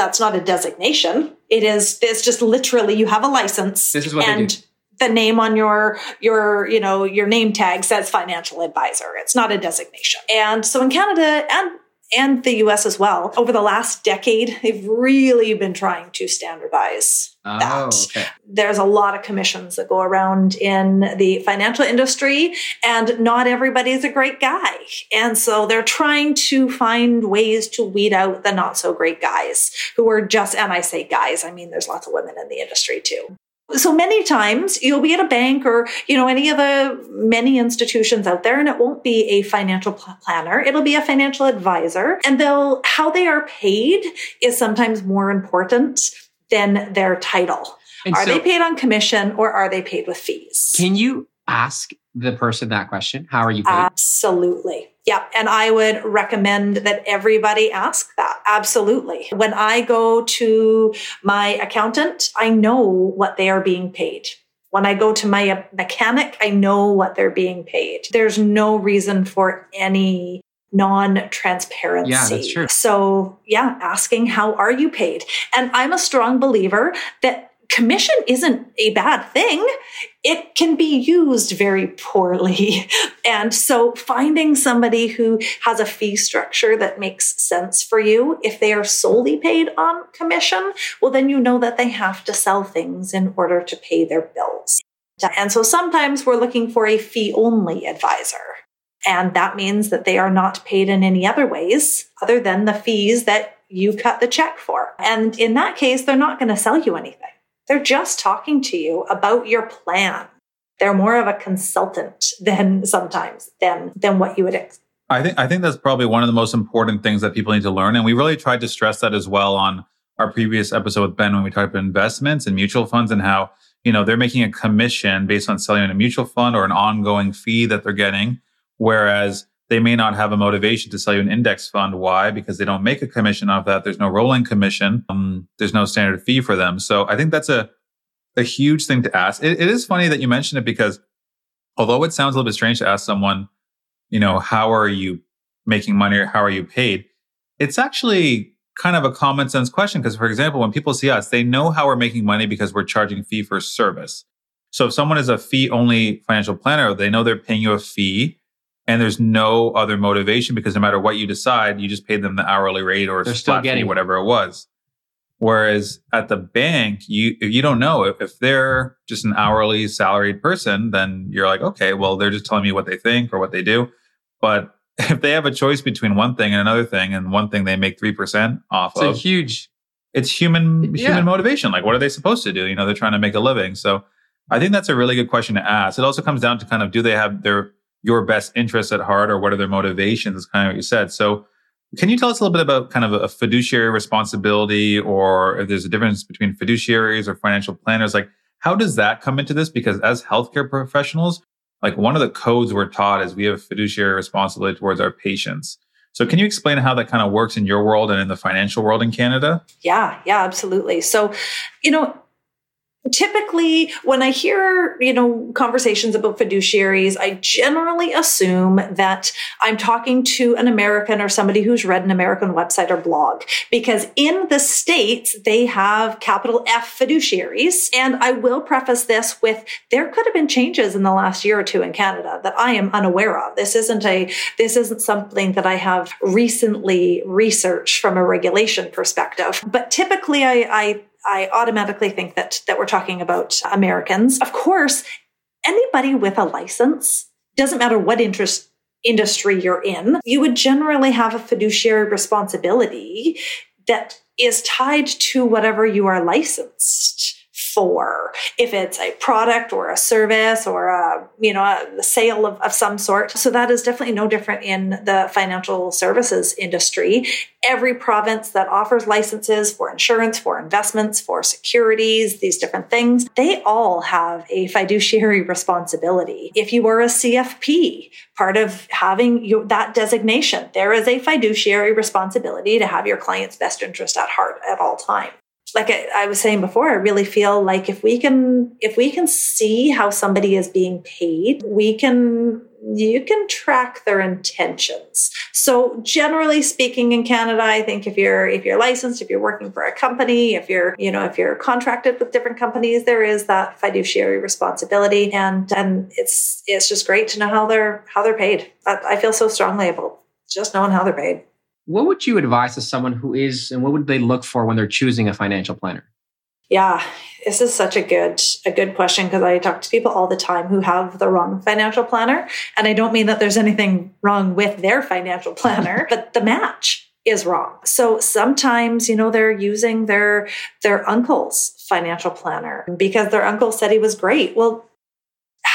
that's not a designation. It is, it's just literally you have a license. This is what and the name on your, your, you know, your name tag says financial advisor. It's not a designation. And so in Canada and and the US as well. Over the last decade, they've really been trying to standardize oh, that. Okay. There's a lot of commissions that go around in the financial industry, and not everybody is a great guy. And so they're trying to find ways to weed out the not so great guys who are just, and I say guys, I mean, there's lots of women in the industry too So many times you'll be at a bank or, you know, any of the many institutions out there and it won't be a financial planner. It'll be a financial advisor and they'll, how they are paid is sometimes more important than their title. And are so, they paid on commission or are they paid with fees? Can you ask the person that question? How are you paid? Absolutely. Yeah. And I would recommend that everybody ask that. Absolutely. When I go to my accountant, I know what they are being paid. When I go to my mechanic, I know what they're being paid. There's no reason for any non-transparency. Yeah, that's true. So, yeah, asking how are you paid? And I'm a strong believer that commission isn't a bad thing. It can be used very poorly. And so finding somebody who has a fee structure that makes sense for you, if they are solely paid on commission, well, then you know that they have to sell things in order to pay their bills. And so sometimes we're looking for a fee only advisor. And that means that they are not paid in any other ways other than the fees that you cut the check for. And in that case, they're not going to sell you anything. They're just talking to you about your plan. They're more of a consultant than sometimes than than what you would expect. I think I think that's probably one of the most important things that people need to learn, and we really tried to stress that as well on our previous episode with Ben when we talked about investments and mutual funds and how you know they're making a commission based on selling in a mutual fund or an ongoing fee that they're getting, whereas they may not have a motivation to sell you an index fund. Why? Because they don't make a commission off that. There's no rolling commission. Um, there's no standard fee for them. So I think that's a, a huge thing to ask. It, it is funny that you mentioned it because although it sounds a little bit strange to ask someone, you know, how are you making money or how are you paid? It's actually kind of a common sense question. Because for example, when people see us, they know how we're making money because we're charging fee for service. So if someone is a fee only financial planner, they know they're paying you a fee and there's no other motivation because no matter what you decide, you just paid them the hourly rate or they're still getting whatever it was. Whereas at the bank, you you don't know if, if they're just an hourly salaried person, then you're like, okay, well, they're just telling me what they think or what they do. But if they have a choice between one thing and another thing, and one thing they make three percent off it's of, huge. It's human yeah. human motivation. Like, what are they supposed to do? You know, they're trying to make a living. So, I think that's a really good question to ask. It also comes down to kind of do they have their your best interests at heart or what are their motivations is kind of what you said. So can you tell us a little bit about kind of a fiduciary responsibility or if there's a difference between fiduciaries or financial planners? Like how does that come into this? Because as healthcare professionals, like one of the codes we're taught is we have fiduciary responsibility towards our patients. So can you explain how that kind of works in your world and in the financial world in Canada? Yeah, yeah, absolutely. So, you know, typically when i hear you know conversations about fiduciaries i generally assume that i'm talking to an american or somebody who's read an american website or blog because in the states they have capital f fiduciaries. And i will preface this with there could have been changes in the last year or two in canada that i am unaware of. This isn't a this isn't something that i have recently researched from a regulation perspective. But typically i, I I automatically think that that we're talking about Americans. Of course, anybody with a license doesn't matter what interest industry you're in, you would generally have a fiduciary responsibility that is tied to whatever you are licensed for if it's a product or a service or a you know a sale of, of some sort. So that is definitely no different in the financial services industry. Every province that offers licenses for insurance for investments for securities these different things they all have a fiduciary responsibility. If you are a cfp part of having your, that designation there is a fiduciary responsibility to have your client's best interest at heart at all times like I, I, was saying before, I really feel like if we can if we can see how somebody is being paid, we can you can track their intentions. So generally speaking in Canada, I think if you're if you're licensed, if you're working for a company, if you're, you know, if you're contracted with different companies, there is that fiduciary responsibility and and it's it's just great to know how they're how they're paid. I, I feel so strongly about just knowing how they're paid what would you advise to someone who is and what would they look for when they're choosing a financial planner yeah this is such a good a good question because i talk to people all the time who have the wrong financial planner and i don't mean that there's anything wrong with their financial planner but the match is wrong. So sometimes, you know, they're using their their uncle's financial planner because their uncle said he was great. Well,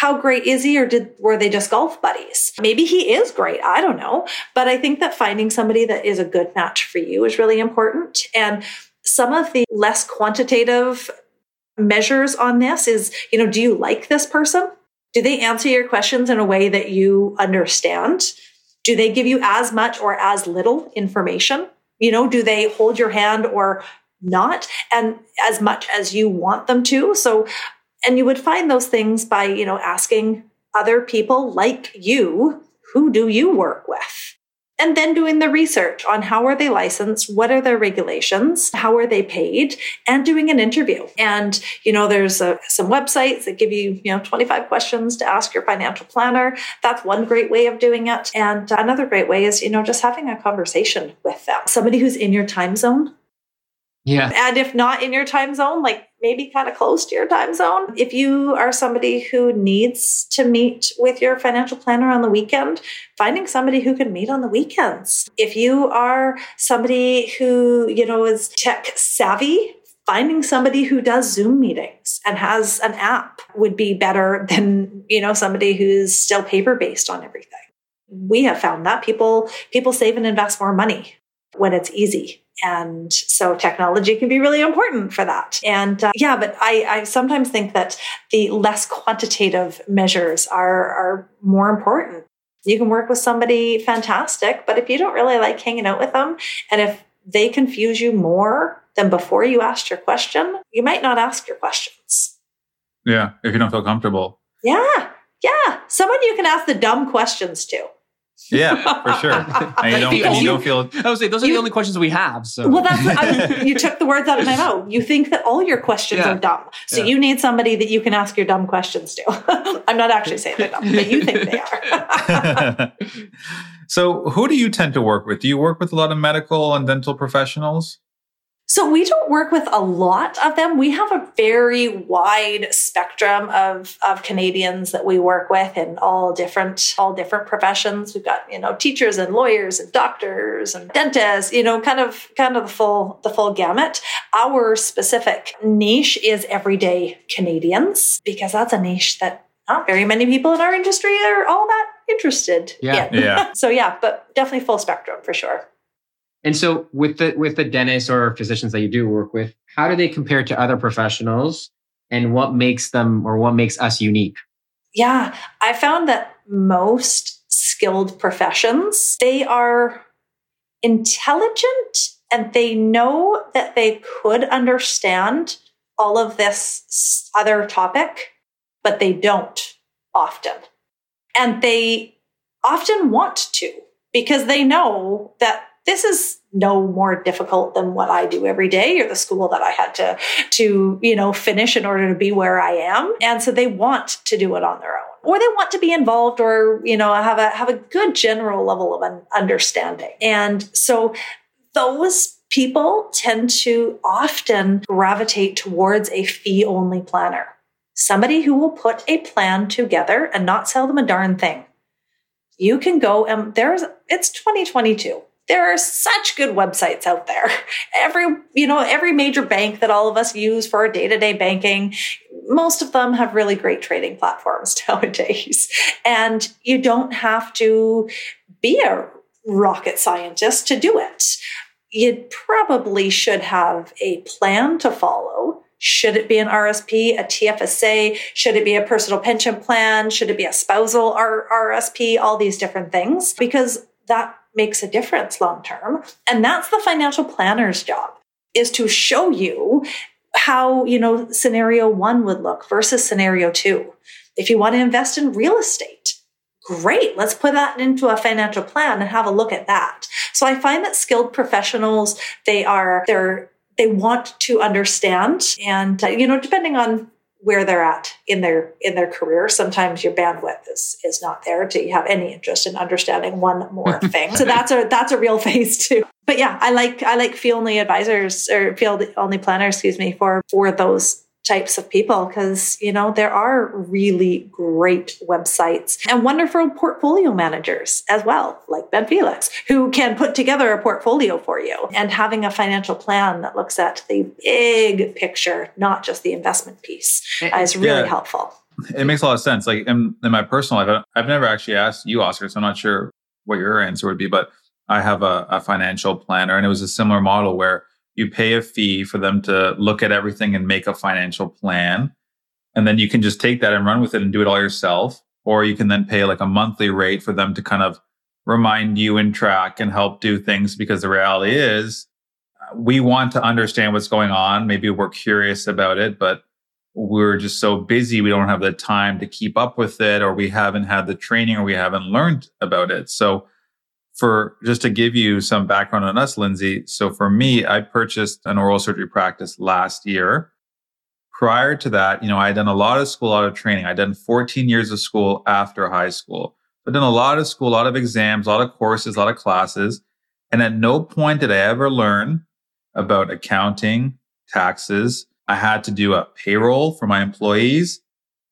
how great is he or did were they just golf buddies? Maybe he is great i don't know. But i think that finding somebody that is a good match for you is really important. And some of the less quantitative measures on this is you know do you like this person? Do they answer your questions in a way that you understand? Do they give you as much or as little information? You know do they hold your hand or not? And as much as you want them to? So and you would find those things by, you know, asking other people like you, who do you work with? And then doing the research on how are they licensed, what are their regulations, how are they paid, and doing an interview. And you know, there's a, some websites that give you you know 25 questions to ask your financial planner. That's one great way of doing it. And another great way is you know just having a conversation with them, somebody who's in your time zone. Yeah. And if not in your time zone, like maybe kind of close to your time zone. If you are somebody who needs to meet with your financial planner on the weekend, finding somebody who can meet on the weekends. If you are somebody who, you know, is tech savvy, finding somebody who does Zoom meetings and has an app would be better than, you know, somebody who's still paper based on everything. We have found that people people save and invest more money when it's easy and so technology can be really important for that. And uh, yeah, but I, I sometimes think that the less quantitative measures are, are more important. You can work with somebody fantastic, but if you don't really like hanging out with them, and if they confuse you more than before you asked your question, you might not ask your questions. Yeah, if you don't feel comfortable. Yeah, yeah. Someone you can ask the dumb questions to. Yeah, for sure. And you don't, and you don't feel. I would say those are You- the only questions we have. So Well, that's I, you took the words out of my mouth. You think that all your questions Yeah. are dumb, so Yeah. you need somebody that you can ask your dumb questions to. I'm not actually saying they're dumb, but you think they are. so, who do you tend to work with? Do you work with a lot of medical and dental professionals? So we don't work with a lot of them. We have a very wide spectrum of, of Canadians that we work with in all different all different professions. We've got, you know, teachers and lawyers and doctors and dentists, you know, kind of kind of the full the full gamut. Our specific niche is everyday Canadians because that's a niche that not very many people in our industry are all that interested Yeah. in. Yeah. So yeah, but definitely full spectrum for sure. And so with the with the dentists or physicians that you do work with, how do they compare to other professionals and what makes them or what makes us unique? Yeah, I found that most skilled professions, they are intelligent and they know that they could understand all of this other topic, but they don't often. And they often want to because they know that this is no more difficult than what I do every day or the school that I had to to you know finish in order to be where I am. And so they want to do it on their own or they want to be involved or you know have a have a good general level of an understanding. And so those people tend to often gravitate towards a fee only planner somebody who will put a plan together and not sell them a darn thing. You can go and there's it's 2022 there are such good websites out there every you know every major bank that all of us use for our day-to-day banking most of them have really great trading platforms nowadays and you don't have to be a rocket scientist to do it you probably should have a plan to follow should it be an RSP, a TFSA? Should it be a personal pension plan? Should it be a spousal RSP? All these different things, because that makes a difference long term. And that's the financial planner's job is to show you how, you know, scenario one would look versus scenario two. If you want to invest in real estate, great. Let's put that into a financial plan and have a look at that. So I find that skilled professionals, they are, they're, they want to understand and, uh, you know, depending on where they're at in their in their career. Sometimes your bandwidth is is not there to have any interest in understanding one more thing. So that's a that's a real phase too. But yeah i like i like fee only advisors or field only planners excuse me for for those types of people because you know there are really great websites and wonderful portfolio managers as well like ben felix who can put together a portfolio for you. And having a financial plan that looks at the big picture not just the investment piece uh, is really yeah. helpful. It makes a lot of sense. Like in, in my personal life i've never actually asked you oscar so i'm not sure what your answer would be but i have a, a financial planner and it was a similar model where you pay a fee for them to look at everything and make a financial plan. And then you can just take that and run with it and do it all yourself. Or you can then pay like a monthly rate for them to kind of remind you and track and help do things because the reality is we want to understand what's going on. Maybe we're curious about it, but we're just so busy. We don't have the time to keep up with it, or we haven't had the training, or we haven't learned about it. So for just to give you some background on us, Lindsay. So for me, I purchased an oral surgery practice last year. Prior to that, you know, I had done a lot of school, a lot of training. I'd done 14 years of school after high school. I'd done a lot of school, a lot of exams, a lot of courses, a lot of classes. And at no point did I ever learn about accounting, taxes. I had to do a payroll for my employees.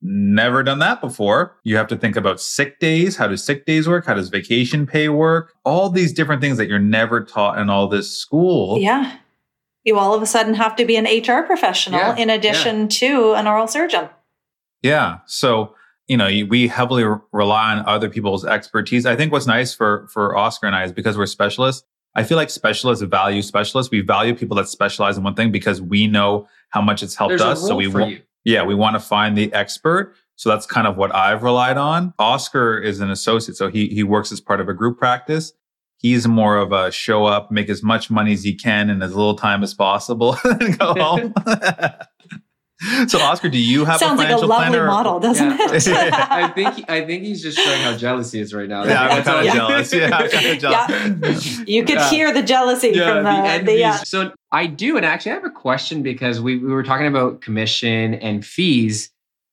Never done that before. You have to think about sick days. How do sick days work? How does vacation pay work? All these different things that you're never taught in all this school. Yeah. You all of a sudden have to be an HR professional yeah. in addition yeah. to an oral surgeon. Yeah. So, you know, we heavily rely on other people's expertise. I think what's nice for, for Oscar and I is because we're specialists. I feel like specialists value specialists. We value people that specialize in one thing because we know how much it's helped There's us. so we want, yeah, we want to find the expert. So that's kind of what I've relied on. Oscar is an associate. So he, he works as part of a group practice. He's more of a show up, make as much money as he can in as little time as possible and go home. so Oscar, do you have Sounds a like a lovely planner? model, doesn't yeah. it? I think I think he's just showing how jealous he is right now. Yeah, I'm kind of jealous. Yeah, I'm kind of jealous. Yeah. You could yeah. hear the jealousy yeah, from the, uh, the, the yeah. So I do, and actually I have a question because we, we were talking about commission and fees.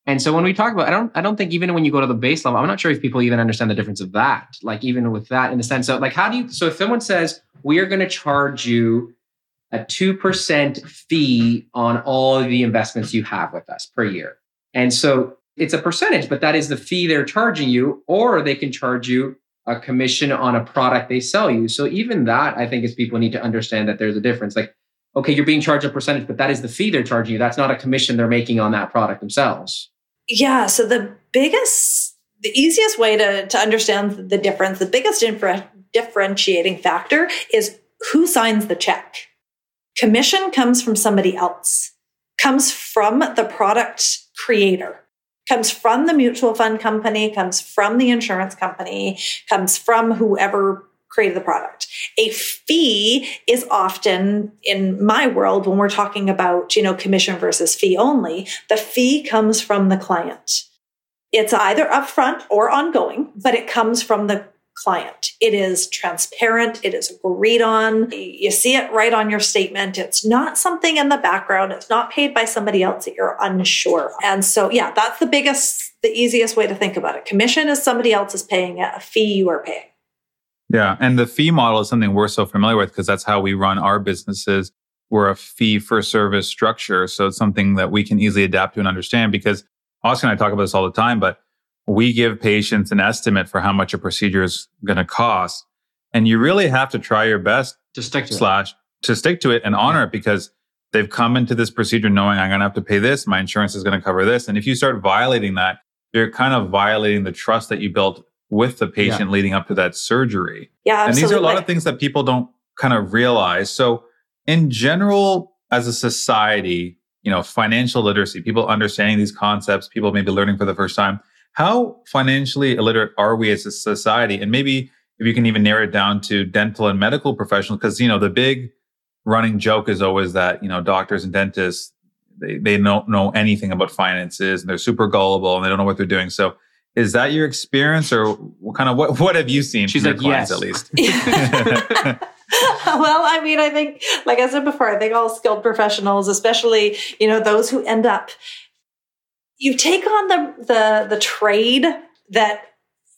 And so when we talk about, I don't, I don't think even when you go to the base level, I'm not sure if people even understand the difference of that. Like even with that, in the sense of like, how do you? So if someone says we are going to charge you a 2% fee on all the investments you have with us per year. And so it's a percentage, but that is the fee they're charging you, or they can charge you a commission on a product they sell you. So even that, I think, is people need to understand that there's a difference. Like, okay, you're being charged a percentage, but that is the fee they're charging you. That's not a commission they're making on that product themselves. Yeah. So the biggest, the easiest way to, to understand the difference, the biggest differ- differentiating factor is who signs the check. Commission comes from somebody else, comes from the product creator, comes from the mutual fund company, comes from the insurance company, comes from whoever created the product. A fee is often in my world when we're talking about, you know, commission versus fee only, the fee comes from the client. It's either upfront or ongoing, but it comes from the client. It is transparent. It is agreed on. You see it right on your statement. It's not something in the background. It's not paid by somebody else that you're unsure. And so, yeah, that's the biggest, the easiest way to think about it. Commission is somebody else is paying it. A fee you are paying. Yeah. And the fee model is something we're so familiar with because that's how we run our businesses. We're a fee for service structure. So it's something that we can easily adapt to and understand because Oscar and I talk about this all the time, but we give patients an estimate for how much a procedure is going to cost. And you really have to try your best to stick to slash it. to stick to it and honor it because they've come into this procedure knowing I'm going to have to pay this. My insurance is going to cover this. And if you start violating that, you're kind of violating the trust that you built with the patient yeah. leading up to that surgery. Yeah. Absolutely. And these are a lot of things that people don't kind of realize. So in general, as a society, you know, financial literacy, people understanding these concepts, people maybe learning for the first time, how financially illiterate are we as a society? And maybe if you can even narrow it down to dental and medical professionals, because, you know, the big running joke is always that, you know, doctors and dentists, they, they don't know anything about finances and they're super gullible and they don't know what they're doing. So is that your experience or what kind of what, what have you seen She's like, clients yes. at least? well, I mean, I think, like I said before, I think all skilled professionals, especially, you know, those who end up you take on the the the trade that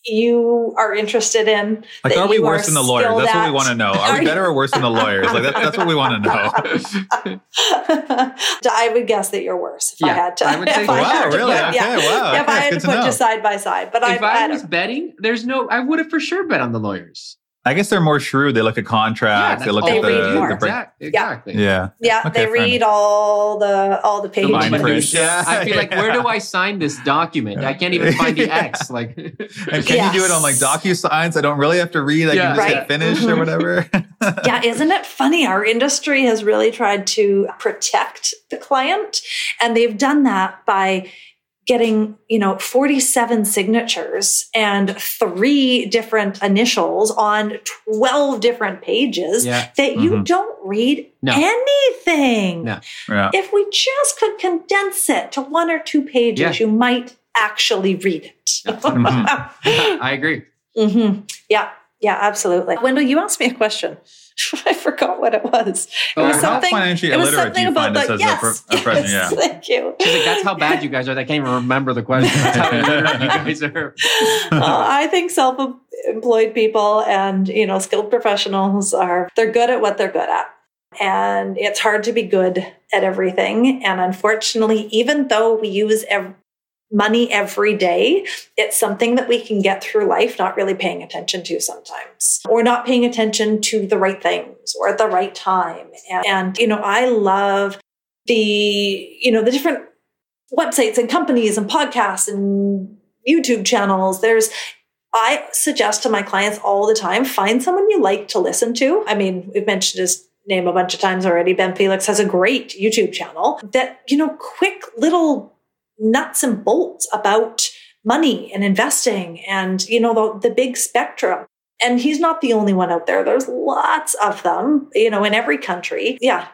you are interested in. Like, are we you worse than the lawyers? skilled That's what we want to know. Are Are we you- better or worse than the lawyers? Like, that, that's what we want to know. I would guess that you're worse if I Yeah, had to. I would say if. I wow, had to really? put- Okay, yeah. wow. if okay, I had good to to put know. you side by side, but I, if I, I was betting, there's no. I would have for sure bet on the lawyers. I guess they're more shrewd. They look at contracts. they look at they the, read the more. break- exactly. Yeah. Yeah, Okay, they read all the all the The pages. fine print. print. Yeah. I'd be like, where do I sign this document? I can't even find the X. Like, And can you do it on like Yes. DocuSigns? I don't really have to read. I Yeah. can just Right. hit finish or Mhm. whatever. yeah, isn't it funny? Our industry has really tried to protect the client, and they've done that by getting, you know, 47 signatures and three different initials on 12 different pages yeah, that you Mhm. don't read No. anything. No. yeah. If we just could condense it to one or two pages, you might actually read it. Mhm. I agree. hmm Yeah, yeah, absolutely. Wendell, you asked me a question. I forgot what it was. It was how How something. financially It was illiterate do something you about find the this as yes, a, pro- a person? yes, Yeah. Thank you. She's like, that's how bad you guys are. I can't even remember the question. That's how illiterate you guys are. Uh, I think self-employed people and you know skilled professionals are they're good at what they're good at. And it's hard to be good at everything. And unfortunately, even though we use ev- money every day, it's something that we can get through life not really paying attention to sometimes, or not paying attention to the right things or at the right time. And, and you know, I love the, you know, the different websites and companies and podcasts and YouTube channels. There's I suggest to my clients all the time find someone you like to listen to. I mean, we've mentioned his name a bunch of times already. Ben Felix has a great YouTube channel that, you know, quick little nuts and bolts about money and investing and, you know, the, the big spectrum. And he's not the only one out there. There's lots of them, you know, in every country. Yeah.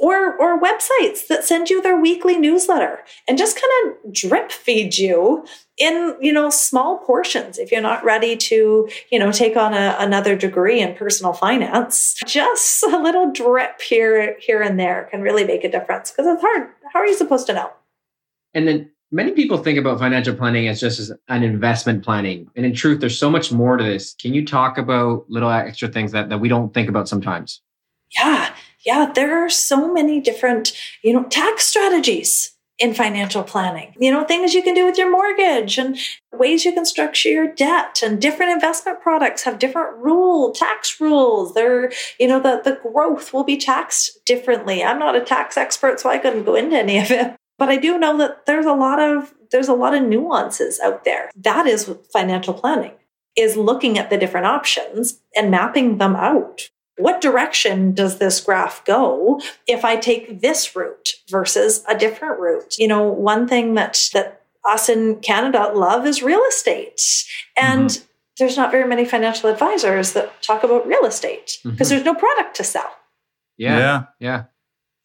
Or, or websites that send you their weekly newsletter and just kind of drip feed you in you know small portions if you're not ready to you know take on a, another degree in personal finance just a little drip here here and there can really make a difference because it's hard how are you supposed to know And then many people think about financial planning as just as an investment planning. And in truth, there's so much more to this. Can you talk about little extra things that, that we don't think about sometimes? yeah yeah there are so many different you know tax strategies in financial planning you know things you can do with your mortgage and ways you can structure your debt and different investment products have different rule tax rules they're you know the, the growth will be taxed differently i'm not a tax expert so i couldn't go into any of it but i do know that there's a lot of there's a lot of nuances out there that is financial planning is looking at the different options and mapping them out what direction does this graph go if I take this route versus a different route? You know, one thing that that us in Canada love is real estate. And there's not very many financial advisors that talk about real estate because Mhm. there's no product to sell. Yeah. Yeah. Yeah.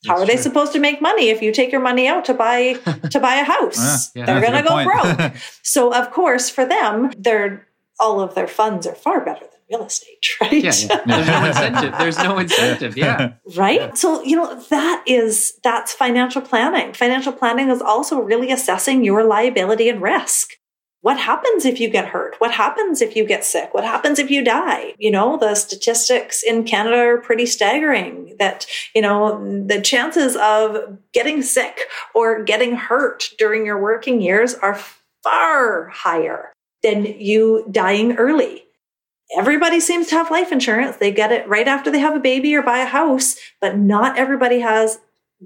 How That's are they true. supposed to make money if you take your money out to buy to buy a house? Yeah. They're going to go broke. So of course, for them, their all of their funds are far better than real estate, right? Yeah, yeah. There's no incentive. There's no incentive. Yeah. right Yeah. so you know that is that's financial planning financial planning is also really assessing your liability and risk what happens if you get hurt what happens if you get sick what happens if you die you know the statistics in canada are pretty staggering that you know the chances of getting sick or getting hurt during your working years are far higher than you dying early everybody seems to have life insurance. They get it right after they have a baby or buy a house, but not everybody has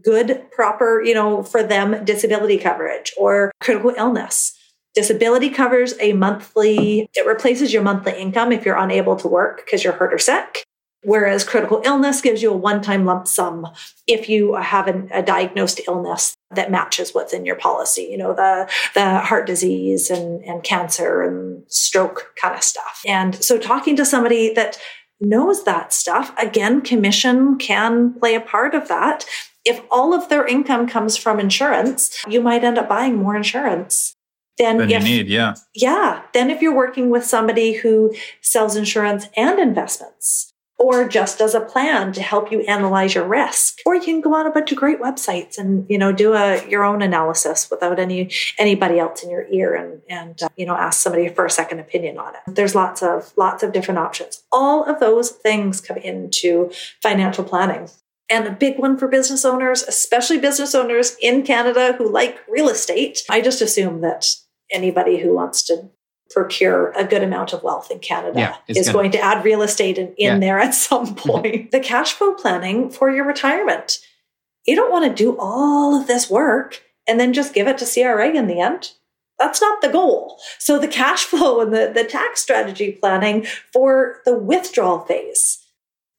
good, proper, you know, for them disability coverage or critical illness. Disability covers a monthly, it replaces your monthly income if you're unable to work because you're hurt or sick. Whereas critical illness gives you a one time lump sum if you have an, a diagnosed illness that matches what's in your policy, you know, the, the heart disease and, and cancer and stroke kind of stuff. And so talking to somebody that knows that stuff, again, commission can play a part of that. If all of their income comes from insurance, you might end up buying more insurance Then you if need, yeah. yeah. Then if you're working with somebody who sells insurance and investments, or just as a plan to help you analyze your risk or you can go on a bunch of great websites and you know do a your own analysis without any anybody else in your ear and and uh, you know ask somebody for a second opinion on it there's lots of lots of different options all of those things come into financial planning and a big one for business owners, especially business owners in Canada who like real estate. I just assume that anybody who wants to procure a good amount of wealth in Canada Yeah, is gonna- going to add real estate in, in Yeah. there at some mm-hmm. point. the cash flow planning for your retirement. You don't want to do all of this work and then just give it to CRA in the end. That's not the goal. So the cash flow and the, the tax strategy planning for the withdrawal phase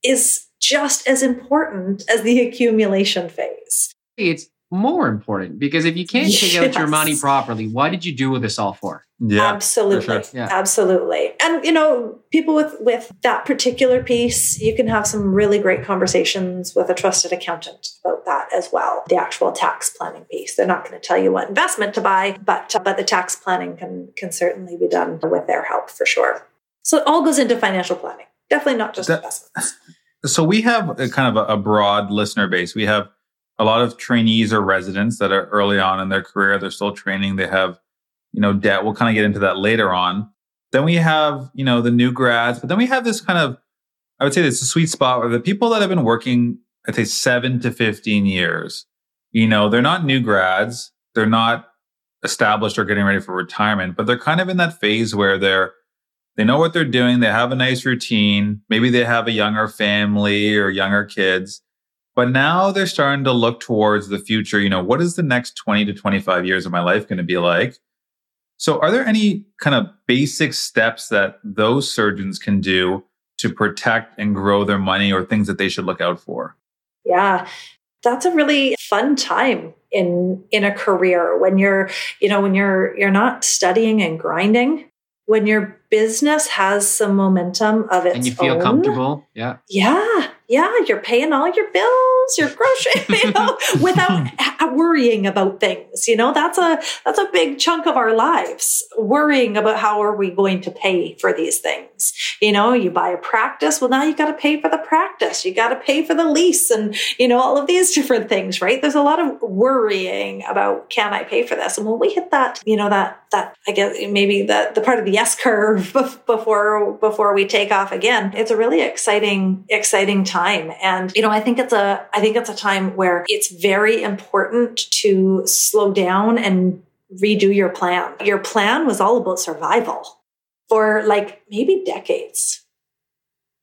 is just as important as the accumulation phase. It's more important because if you can't take out your money properly, what did you do this all for? Yeah. absolutely sure. Yeah. absolutely and you know people with with that particular piece you can have some really great conversations with a trusted accountant about that as well the actual tax planning piece they're not going to tell you what investment to buy but uh, but the tax planning can can certainly be done with their help for sure so it all goes into financial planning definitely not just That- investments So we have a kind of a, a broad listener base. We have a lot of trainees or residents that are early on in their career. They're still training. They have, you know, debt. We'll kind of get into that later on. Then we have, you know, the new grads, but then we have this kind of, I would say it's a sweet spot where the people that have been working, I'd say seven to 15 years, you know, they're not new grads. They're not established or getting ready for retirement, but they're kind of in that phase where they're, they know what they're doing. They have a nice routine. Maybe they have a younger family or younger kids. But now they're starting to look towards the future. You know, what is the next 20 to 25 years of my life going to be like? So, are there any kind of basic steps that those surgeons can do to protect and grow their money or things that they should look out for? Yeah. That's a really fun time in in a career when you're, you know, when you're you're not studying and grinding, when your business has some momentum of its own. and you feel own. comfortable. Yeah. Yeah. Yeah, you're paying all your bills, your groceries, you know, without worrying about things. You know, that's a that's a big chunk of our lives. Worrying about how are we going to pay for these things. You know, you buy a practice, well now you got to pay for the practice. You got to pay for the lease and, you know, all of these different things, right? There's a lot of worrying about can I pay for this? And when we hit that, you know, that that I guess maybe the the part of the S curve before before we take off again, it's a really exciting exciting time. And you know, I think it's a I think it's a time where it's very important to slow down and redo your plan. Your plan was all about survival for like maybe decades.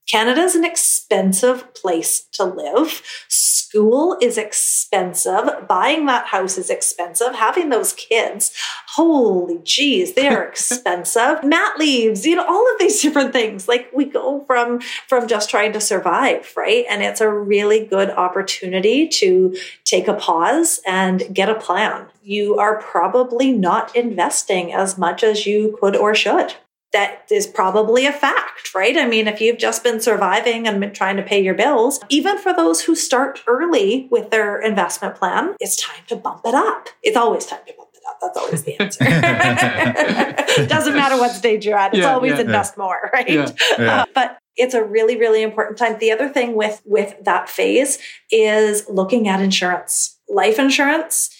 Canada's an expensive place to live. School is expensive. Buying that house is expensive. Having those kids, holy geez, they are expensive. Mat leaves, you know, all of these different things. Like we go from from just trying to survive, right? And it's a really good opportunity to take a pause and get a plan. You are probably not investing as much as you could or should that is probably a fact, right? I mean, if you've just been surviving and been trying to pay your bills, even for those who start early with their investment plan, it's time to bump it up. It's always time to bump it up. That's always the answer. Doesn't matter what stage you're at. It's Yeah, always yeah. invest more, right? Yeah. Yeah. Uh, but it's a really, really important time. The other thing with with that phase is looking at insurance, life insurance,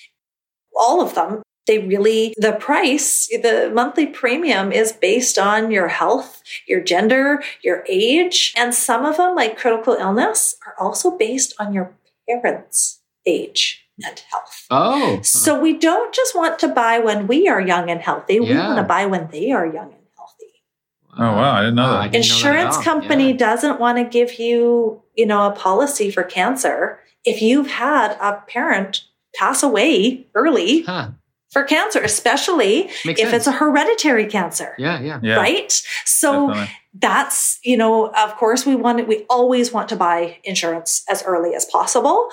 all of them. They really, the price, the monthly premium is based on your health, your gender, your age. And some of them, like critical illness, are also based on your parents' age and health. Oh. So we don't just want to buy when we are young and healthy. We want to buy when they are young and healthy. Oh, wow. I didn't know Wow, that. I didn't know that Insurance company Yeah. doesn't want to give you, you know, a policy for cancer if you've had a parent pass away early Huh. For cancer, especially Makes if sense. it's a hereditary cancer. yeah, yeah. Yeah. Right. So definitely. that's, you know, of course we want we always want to buy insurance as early as possible.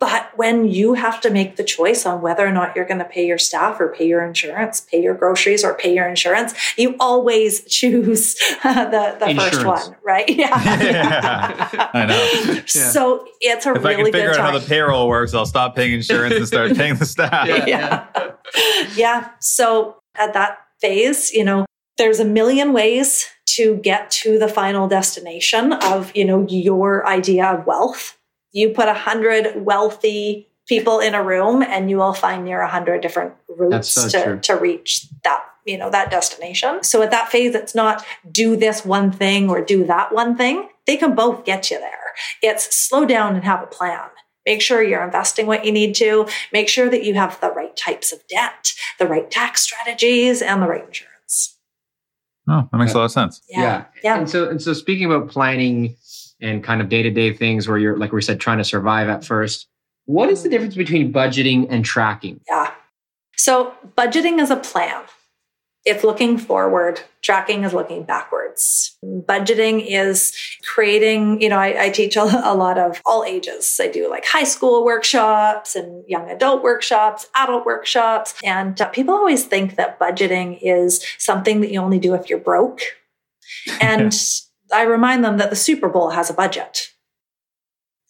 But when you have to make the choice on whether or not you're going to pay your staff or pay your insurance, pay your groceries or pay your insurance, you always choose the, the first one, right? Yeah. Yeah. I know. So it's a If I really can figure out time. how the payroll works, I'll stop paying insurance and start paying the staff. Yeah. yeah. yeah. So at that phase, you know, there's a million ways to get to the final destination of, you know, your idea of wealth. You put a hundred wealthy people in a room and you will find near a hundred different routes so to, true. to reach that you know that destination. So at that phase it's not do this one thing or do that one thing. They can both get you there. It's slow down and have a plan. Make sure you're investing what you need to. Make sure that you have the right types of debt the right tax strategies and the right insurance. Oh, that makes a lot of sense. yeah. Yeah, And so and so speaking about planning and kind of day-to-day things where you're like we said trying to survive at first, what is the difference between budgeting and tracking? Yeah. So budgeting is a plan. It's looking forward. Tracking is looking backwards. Budgeting is creating, you know, I, I teach a, a lot of all ages. I do like high school workshops and young adult workshops, adult workshops. And uh, people always think that budgeting is something that you only do if you're broke. And I remind them that the Super Bowl has a budget.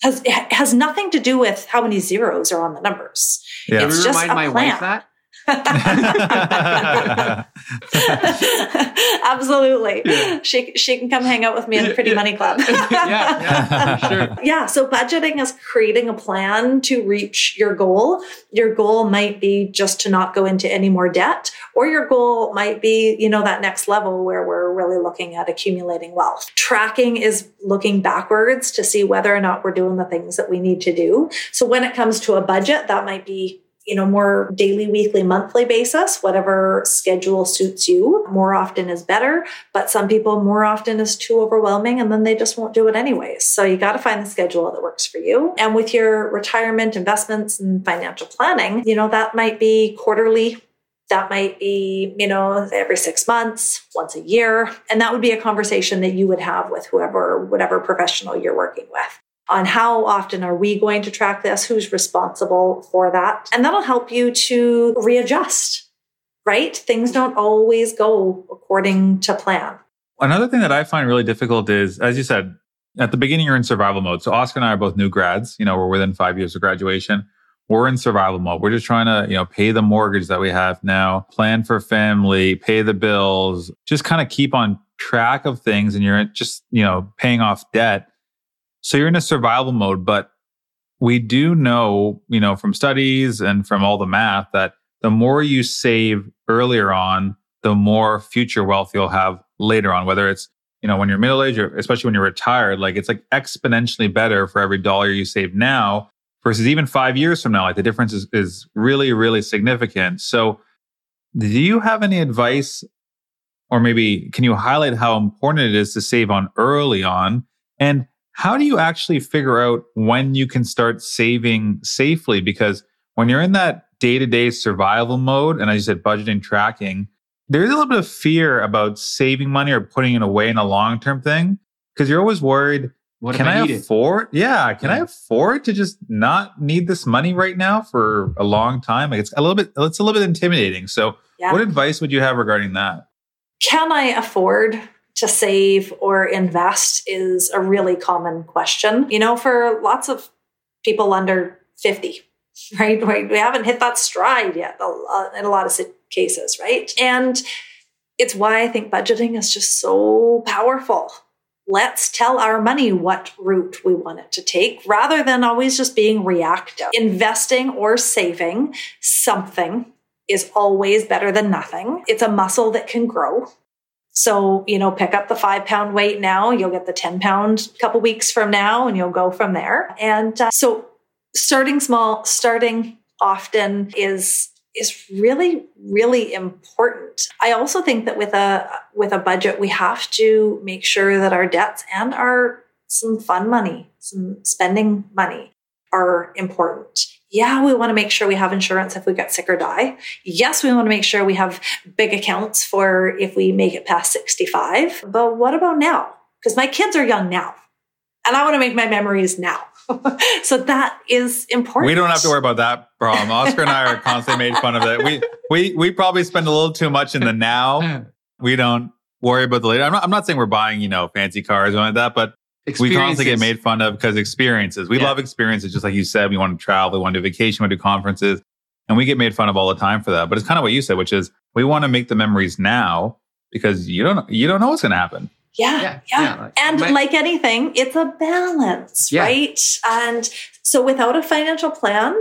Has, it has nothing to do with how many zeros are on the numbers. Yeah. It's just remind a my plan. wife that? Absolutely. Yeah. She she can come hang out with me in the Pretty Yeah. Money Club. Yeah, yeah, for sure. Yeah, so budgeting is creating a plan to reach your goal. Your goal might be just to not go into any more debt, or your goal might be, you know, that next level where we're really looking at accumulating wealth. Tracking is looking backwards to see whether or not we're doing the things that we need to do. So when it comes to a budget, that might be you know, more daily, weekly, monthly basis, whatever schedule suits you. More often is better, but some people more often is too overwhelming and then they just won't do it anyways. So you got to find the schedule that works for you. And with your retirement investments and financial planning, you know, that might be quarterly. That might be, you know, every six months, once a year. And that would be a conversation that you would have with whoever, whatever professional you're working with on how often are we going to track this, who's responsible for that. And that'll help you to readjust, right? Things don't always go according to plan. Another thing that I find really difficult is, as you said, at the beginning, you're in survival mode. So Oscar and I are both new grads. You know, we're within five years of graduation. We're in survival mode. We're just trying to, you know, pay the mortgage that we have now, plan for family, pay the bills, just kind of keep on track of things. And you're just, you know, paying off debt. So you're in a survival mode, but we do know, you know, from studies and from all the math that the more you save earlier on, the more future wealth you'll have later on, whether it's, you know, when you're middle aged or especially when you're retired, like it's like exponentially better for every dollar you save now versus even five years from now. Like the difference is, is really, really significant. So do you have any advice or maybe can you highlight how important it is to save on early on? And how do you actually figure out when you can start saving safely? Because when you're in that day to day survival mode, and as you said, budgeting, tracking, there's a little bit of fear about saving money or putting it away in a long term thing because you're always worried. What can I, I, need it? afford? Yeah, can I afford to just not need this money right now for a long time? Like it's a little bit, it's a little bit intimidating. So, Yeah. what advice would you have regarding that? Can I afford to save or invest is a really common question. You know, for lots of people under 50, right? We haven't hit that stride yet in a lot of cases, right? And it's why I think budgeting is just so powerful. Let's tell our money what route we want it to take rather than always just being reactive. Investing or saving something is always better than nothing. It's a muscle that can grow. So, you know, pick up the five pound weight now, you'll get the 10 pound a couple weeks from now, and you'll go from there. And uh, so, starting small, starting often is is really really important. I also think that with a with a budget we have to make sure that our debts and our some fun money, some spending money are important. Yeah, we want to make sure we have insurance if we get sick or die. Yes, we want to make sure we have big accounts for if we make it past 65. But what about now? Because my kids are young now and I want to make my memories now. so that is important. We don't have to worry about that problem. Oscar and I are constantly made fun of it. We we we probably spend a little too much in the now. We don't worry about the later. I'm not, I'm not saying we're buying you know fancy cars or anything like that, but we constantly get made fun of because experiences. We Yeah. love experiences, just like you said. We want to travel, we want to do vacation, we want to do conferences, and we get made fun of all the time for that. But it's kind of what you said, which is we want to make the memories now because you don't you don't know what's going to happen. Yeah, Yeah, yeah. yeah, like- and my- like anything, it's a balance, Yeah. right? And so without a financial plan,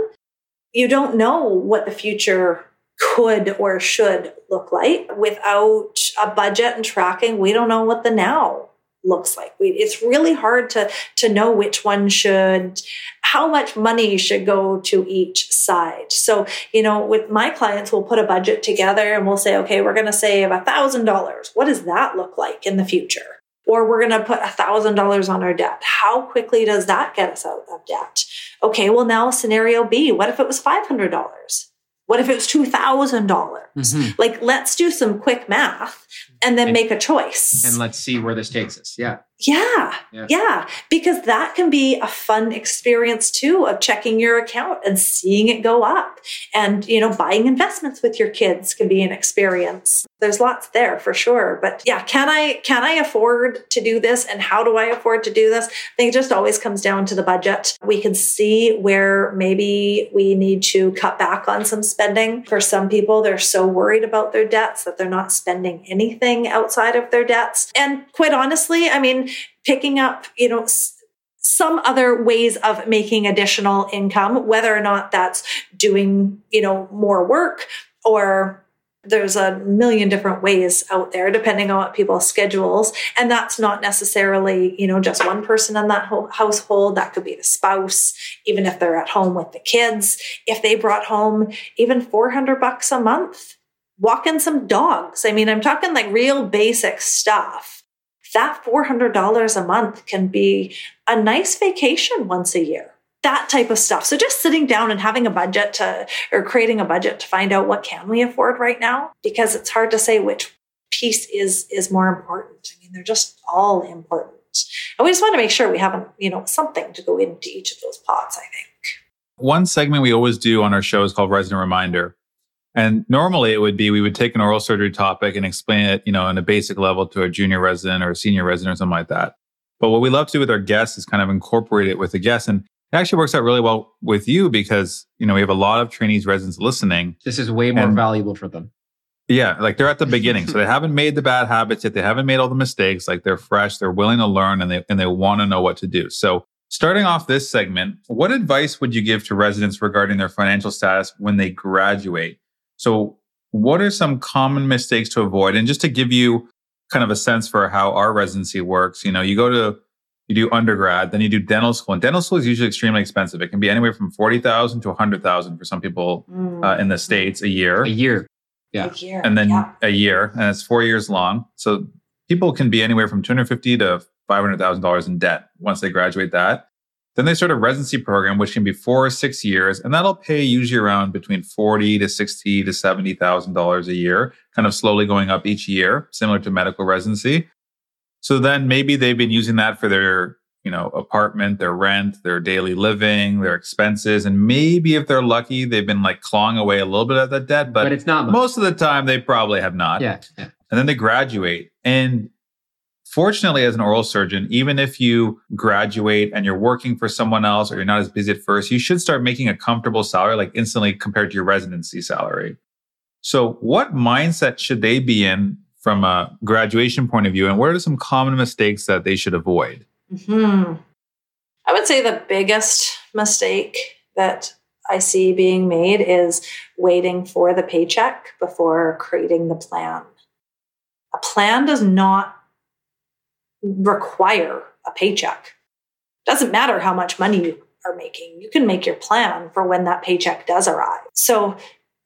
you don't know what the future could or should look like. Without a budget and tracking, we don't know what the now looks like. It's really hard to to know which one should how much money should go to each side. So, you know, with my clients, we'll put a budget together and we'll say, okay, we're going to save a thousand dollars. What does that look like in the future? Or we're going to put a thousand dollars on our debt. How quickly does that get us out of debt? Okay, well now scenario B. What if it was five hundred dollars? What if it was two thousand dollars? Mhm. Like, let's do some quick math and then And- make a choice. And let's see where this takes us. Yeah. Yeah, Yeah. yeah, because that can be a fun experience too of checking your account and seeing it go up. And, you know, buying investments with your kids can be an experience. There's lots there for sure. But yeah, can I can I afford to do this and how do I afford to do this? I think it just always comes down to the budget. We can see where maybe we need to cut back on some spending. For some people, they're so worried about their debts that they're not spending anything outside of their debts. And quite honestly, I mean, picking up, you know, some other ways of making additional income, whether or not that's doing, you know, more work or there's a million different ways out there depending on what people's schedules. And that's not necessarily you know just one person in that whole household. That could be the spouse even if they're at home with the kids. If they brought home even 400 bucks a month walking some dogs. I mean i'm talking like real basic stuff that $400 a month can be a nice vacation once a year. That type of stuff. So just sitting down and having a budget to or creating a budget to find out what can we afford right now because it's hard to say which piece is is more important. I mean they're just all important. And we just want to make sure we have you know something to go into each of those pots i think. One segment we always do on our show is called Resident Reminder. And normally it would be we would take an oral surgery topic and explain it, you know, on a basic level to a junior resident or a senior resident or something like that. But what we love to do with our guests is kind of incorporate it with the guests. And it actually works out really well with you because, you know, we have a lot of trainees, residents listening. This is way more And- valuable for them. Yeah, like they're at the beginning. so they haven't made the bad habits yet. They haven't made all the mistakes. Like they're fresh, they're willing to learn and they and they want to know what to do. So starting off this segment, what advice would you give to residents regarding their financial status when they graduate? So what are some common mistakes to avoid? And just to give you kind of a sense for how our residency works, you know, you go to you do undergrad, then you do dental school. And dental school is usually extremely expensive. It can be anywhere from 40,000 to a 100,000 for some people uh, in the States a year A year. Yeah. A year, and then yeah. a year, and it's four years long. So people can be anywhere from two hundred fifty to five hundred thousand dollars in debt once they graduate that. Then they start a residency program, which can be four or six years, and that'll pay usually around between forty to sixty to seventy thousand dollars a year, kind of slowly going up each year, similar to medical residency. So then maybe they've been using that for their you know apartment, their rent, their daily living, their expenses, and maybe if they're lucky, they've been like clawing away a little bit of that debt, But, it's not much. most of the time they probably have not yeah. yeah. and then they graduate and fortunately as an oral surgeon even if you graduate and you're working for someone else or you're not as busy at first you should start making a comfortable salary like instantly compared to your residency salary so what mindset should they be in from a graduation point of view and what are some common mistakes that they should avoid Hmm. I would say the biggest mistake that I see being made is waiting for the paycheck before creating the plan. A plan does not require a paycheck. Doesn't matter how much money you are making. You can make your plan for when that paycheck does arrive. So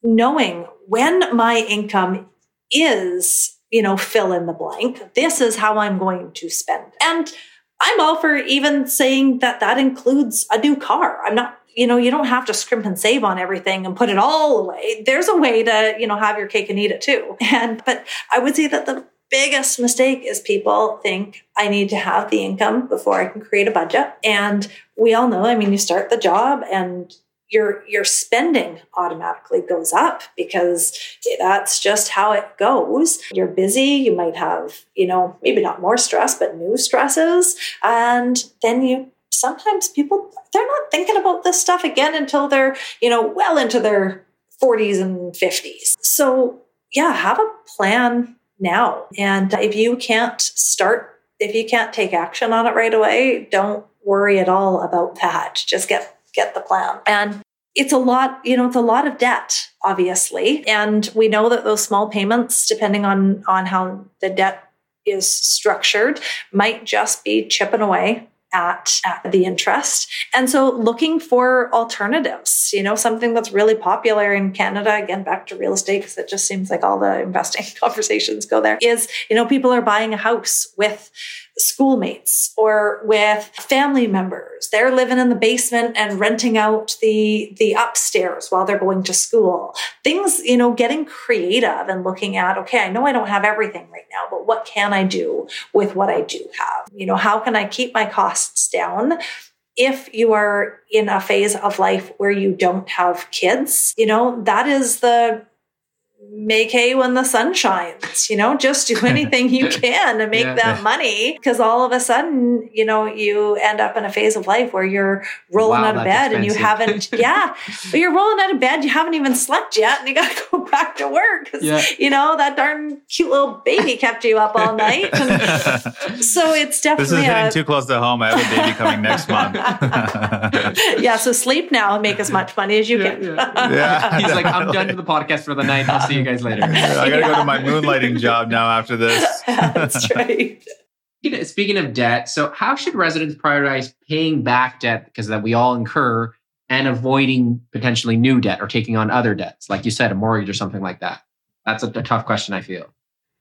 knowing when my income is, you know, fill in the blank, this is how I'm going to spend. And I'm all for even saying that that includes a new car. I'm not, you know, you don't have to scrimp and save on everything and put it all away. There's a way to, you know, have your cake and eat it too. And, but I would say that the biggest mistake is people think I need to have the income before I can create a budget. And we all know, I mean, you start the job and your your spending automatically goes up because that's just how it goes. You're busy you might have you know maybe not more stress but new stresses. And then you sometimes people they're not thinking about this stuff again until they're you know well into their 40s and 50s so yeah have a plan now. And if you can't start, if you can't take action on it right away, don't worry at all about that. Just get get the plan. And it's a lot, you know, it's a lot of debt, obviously. And we know that those small payments, depending on on how the debt is structured, might just be chipping away at, at, the interest. And so looking for alternatives, you know, something that's really popular in Canada, again, back to real estate, because it just seems like all the investing conversations go there, is, you know, people are buying a house with schoolmates or with family members. They're living in the basement and renting out the the upstairs while they're going to school. Things, you know, getting creative and looking at, okay, I know I don't have everything right now, but what can I do with what I do have? You know, how can I keep my costs down? If you are in a phase of life where you don't have kids, you know, that is the make hay when the sun shines you know just do anything you can to make yeah. that money. Because all of a sudden you know you end up in a phase of life where you're rolling wow, out of bed expensive. and you haven't yeah but you're rolling out of bed you haven't even slept yet and you got to go back to work because yeah. you know that darn cute little baby kept you up all night. And so it's definitely this is hitting a, too close to home. I have a baby coming next month. Yeah so sleep now and make as much money as you yeah, can. yeah, he's like i'm done with the podcast for the night. i'll see you guys later. I gotta yeah. go to my moonlighting job now after this. That's right. Speaking of debt, so how should residents prioritize paying back debt because that we all incur and avoiding potentially new debt or taking on other debts, like you said, a mortgage or something like that? That's a, a tough question, I feel.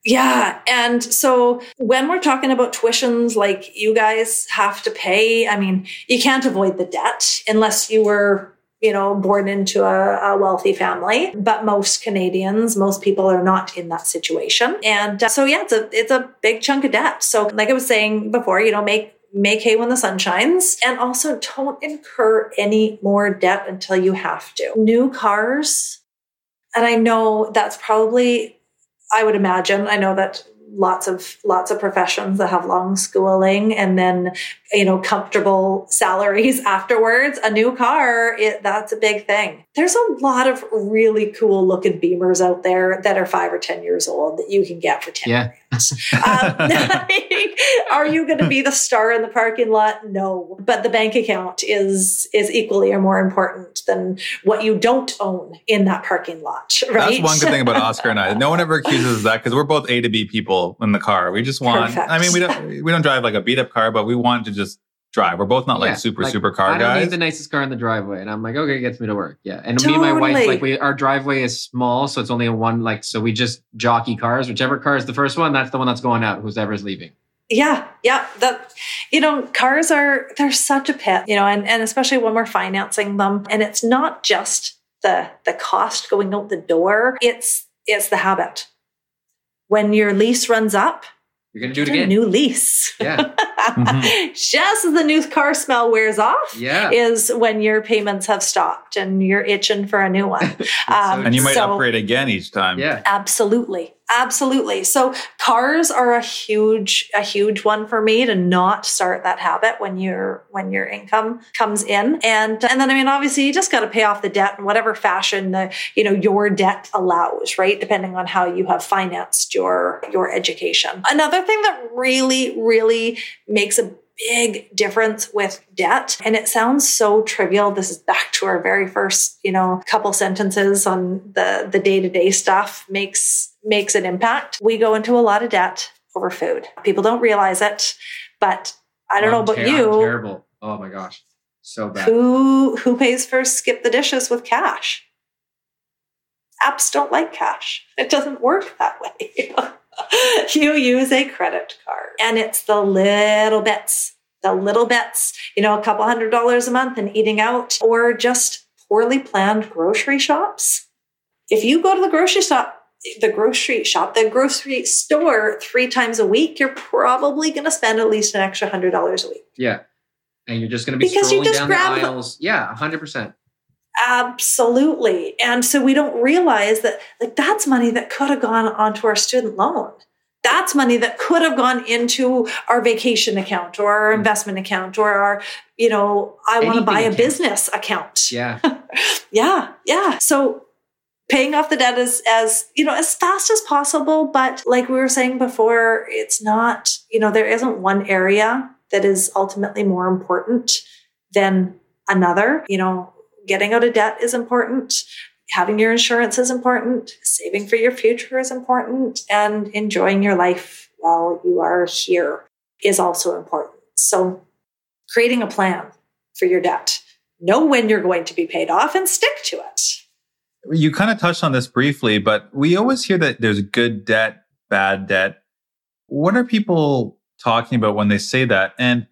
Yeah. And so when we're talking about tuitions like you guys have to pay, I mean, you can't avoid the debt unless you were you know, born into a, a, wealthy family. But most Canadians, most people are not in that situation. And uh, so, yeah, it's a, it's a big chunk of debt. So, like I was saying before, you know, make, make hay when the sun shines and also don't incur any more debt until you have to. New cars. And I know that's probably, I would imagine, I know that lots of lots of professions that have long schooling and then you know comfortable salaries afterwards. A new car it, that's a big thing. There's a lot of really cool looking beamers out there that are five or ten years old that you can get for 10 yeah. um, are you going to be the star in the parking lot? No. But the bank account is is equally or more important than what you don't own in that parking lot right? that's one good thing about oscar and i. No one ever accuses us of that because we're both a to b people in the car we just want Perfect. i mean we don't we don't drive like a beat up car but we want to just drive. We're both not yeah, like super like, super car I don't guys. Need the nicest car in the driveway, and I'm like, okay, it gets me to work. Yeah, and totally. me and my wife, like, we our driveway is small, so it's only a one. Like, so we just jockey cars. Whichever car is the first one, that's the one that's going out. Whoever's leaving. Yeah, yeah. That you know, cars are they're such a pit, you know, and and especially when we're financing them, and it's not just the the cost going out the door. It's it's the habit. When your lease runs up, you're going to do it again. new lease. Yeah. mm-hmm. Just as the new car smell wears off, yeah. is when your payments have stopped Absolutely. So cars are a huge, a huge one for me to not start that habit when your when your income comes in. And and then I mean, obviously you just got to pay off the debt in whatever fashion the, you know, your debt allows, right? Depending on how you have financed your your education. Another thing that really, really makes a big difference with debt. And it sounds so trivial. This is back to our very first, you know, couple sentences on the the day-to-day stuff makes makes an impact. We go into a lot of debt over food. People don't realize it, but I don't oh, know about ter- you. terrible. Oh my gosh. So bad. Who who pays for skip the dishes with cash? Apps don't like cash. It doesn't work that way. you use a credit card and it's the little bits, the little bits, you know, a couple hundred dollars a month and eating out or just poorly planned grocery shops. If you go to the grocery shop, the grocery shop, the grocery store three times a week, you're probably going to spend at least an extra hundred dollars a week. Yeah. And you're just going to be because strolling down the aisles. Yeah, hundred percent. Absolutely. And so we don't realize that like that's money that could have gone onto our student loan. That's money that could have gone into our vacation account or our mm. investment account or our, you know, I want to buy a account. business account. Yeah. yeah. Yeah. So paying off the debt as as you know as fast as possible. But like we were saying before it's not you know there isn't one area that is ultimately more important than another. You know getting out of debt is important. Having your insurance is important. Saving for your future is important. And enjoying your life while you are here is also important. So creating a plan for your debt. Know when you're going to be paid off and stick to it you kind of touched on this briefly, but we always hear that there's good debt, bad debt. What are people talking about when they say that? And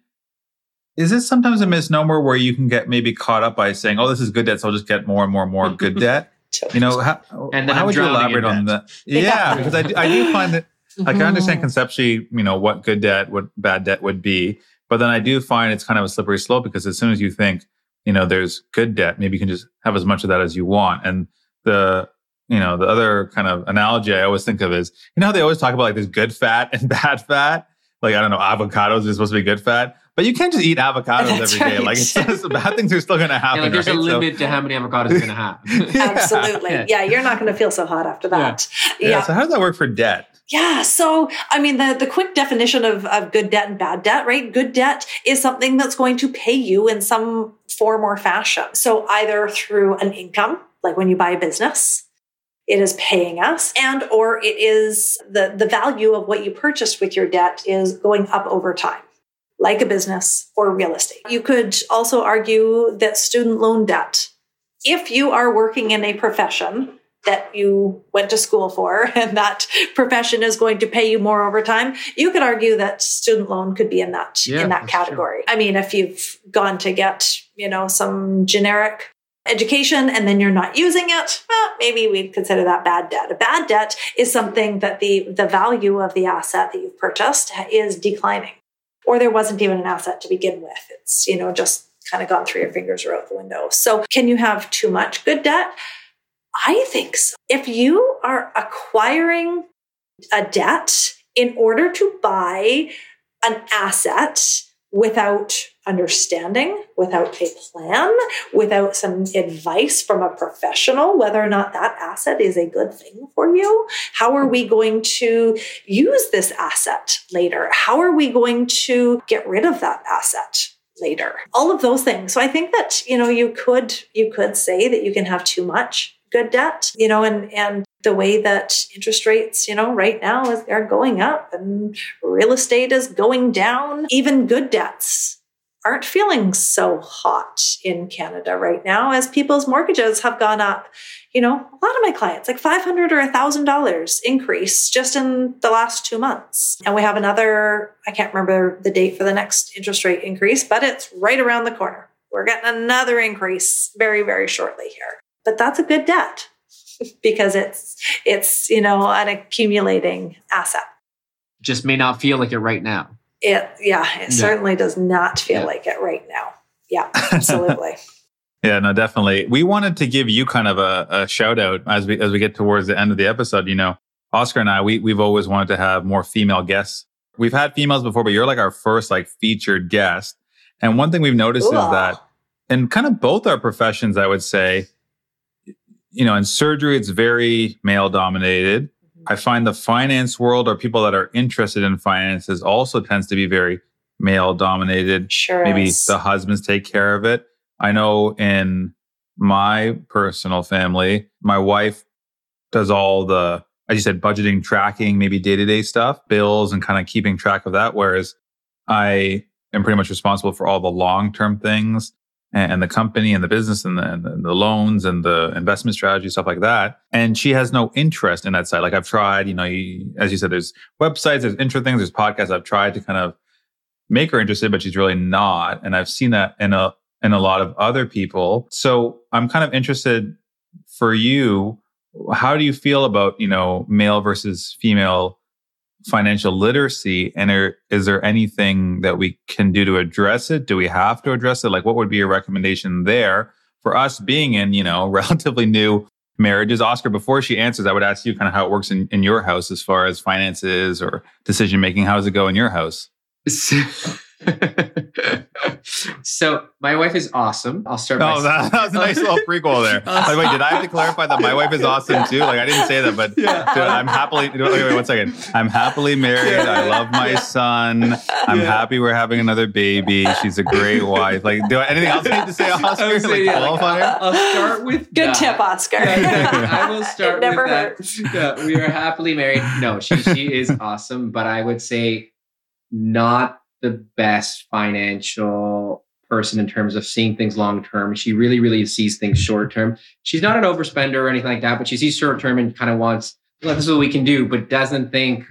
is this sometimes a misnomer where you can get maybe caught up by saying, "Oh, this is good debt, so I'll just get more and more and more good debt"? You know, how, And then how I'm would you elaborate on that? Yeah, Yeah. because I, do- I do find that I can understand Mhm. conceptually, you know, what good debt, what bad debt would be, but then I do find it's kind of a slippery slope because as soon as you think, you know, there's good debt, maybe you can just have as much of that as you want. And the, you know, the other kind of analogy I always think of is, you know, how they always talk about like there's good fat and bad fat. Like I don't know, avocados are supposed to be good fat, but you can't just eat avocados That's every day. right. Like it's just, bad things are still going to Yeah, happen. like there's a right? So- limit to how many avocados you're gonna have. Yeah. Absolutely. Yeah. Yeah. you're not going to feel so hot after that. Yeah. Yeah. So how does that work for debt? Yeah. So, I mean, the, the quick definition of, of good debt and bad debt, right? Good debt is something that's going to pay you in some form or fashion. So either through an income, like when you buy a business, it is paying us and or it is the, the value of what you purchased with your debt is going up over time like a business or real estate. You could also argue that student loan debt, if you are working in a profession that you went to school for and that profession is going to pay you more over time, you could argue that student loan could be in that Yeah, in that that's true. category. I mean, if you've gone to get, you know, some generic education and then you're not using it, well, maybe we'd consider that bad debt. A bad debt is something that the the value of the asset that you've purchased is declining or there wasn't even an asset to begin with. It's, you know, just kind of gone through your fingers or out the window. So, can you have too much good debt? I think so. If you are acquiring a debt in order to buy an asset without understanding, without a plan, without some advice from a professional, whether or not that asset is a good thing for you, how are we going to use this asset later? How are we going to get rid of that asset? later all of those things so i think that you know you could you could say that you can have too much good debt you know and and the way that interest rates you know right now is are going up and real estate is going down even good debts aren't feeling so hot in canada right now as people's mortgages have gone up you know, a lot of my clients, like 500 or $1,000 increase just in the last two months. And we have another, I can't remember the date for the next interest rate increase, but it's right around the corner. We're getting another increase very, very shortly here. But that's a good debt because it's, it's, you know, an accumulating asset. Just may not feel like it right now. It, yeah, it Yeah. certainly does not feel Yeah. like it right now. Yeah, absolutely. Yeah, no, definitely. We wanted to give you kind of a, a shout out as we as we get towards the end of the episode. You know, Oscar and I, we we've always wanted to have more female guests. We've had females before, but you're like our first like featured guest. And one thing we've noticed Cool. is that in kind of both our professions, I would say, you know, in surgery, it's very male dominated. Mm-hmm. I find the finance world or people that are interested in finances also tends to be very male dominated Sure. maybe is. the husbands take care of it. I know in my personal family, my wife does all the, as you said, budgeting, tracking, maybe day to day stuff, bills, and kind of keeping track of that. Whereas I am pretty much responsible for all the long term things and, the company and the business and the, and the loans and the investment strategy, stuff like that. And she has no interest in that side. Like I've tried, you know, you, as you said, there's websites, there's intro things, there's podcasts. I've tried to kind of make her interested, but she's really not. And I've seen that in a in a lot of other people. So I'm kind of interested for you. How do you feel about you know male versus female financial literacy? And are, is there anything that we can do to address it? Do we have to address it? Like, what would be your recommendation there for us being in you know relatively new marriages? Oscar, before she answers, I would ask you kind of how it works in, in your house as far as finances or decision making. How does it go in your house? so my wife is awesome. I'll start. Oh, that, that was a nice little prequel there. By the way, did I have to clarify that my wife is awesome too? Like I didn't say that, but Yeah. dude, I'm happily. Wait, wait, one second. I'm happily married. I love my son. I'm Yeah. happy we're having another baby. She's a great wife. Like, do I, anything else I need to say, Oscar? I would say, Like, yeah, like, qualifier? I'll, I'll start with Good that. tip, Oscar. Yeah. I will start It never with that. Yeah, we are happily married. No, she she is awesome, but I would say not the best financial person in terms of seeing things long term. She really, really sees things short term. She's not an overspender or anything like that, but she sees short term and kind of wants, well, this is what we can do, but doesn't think,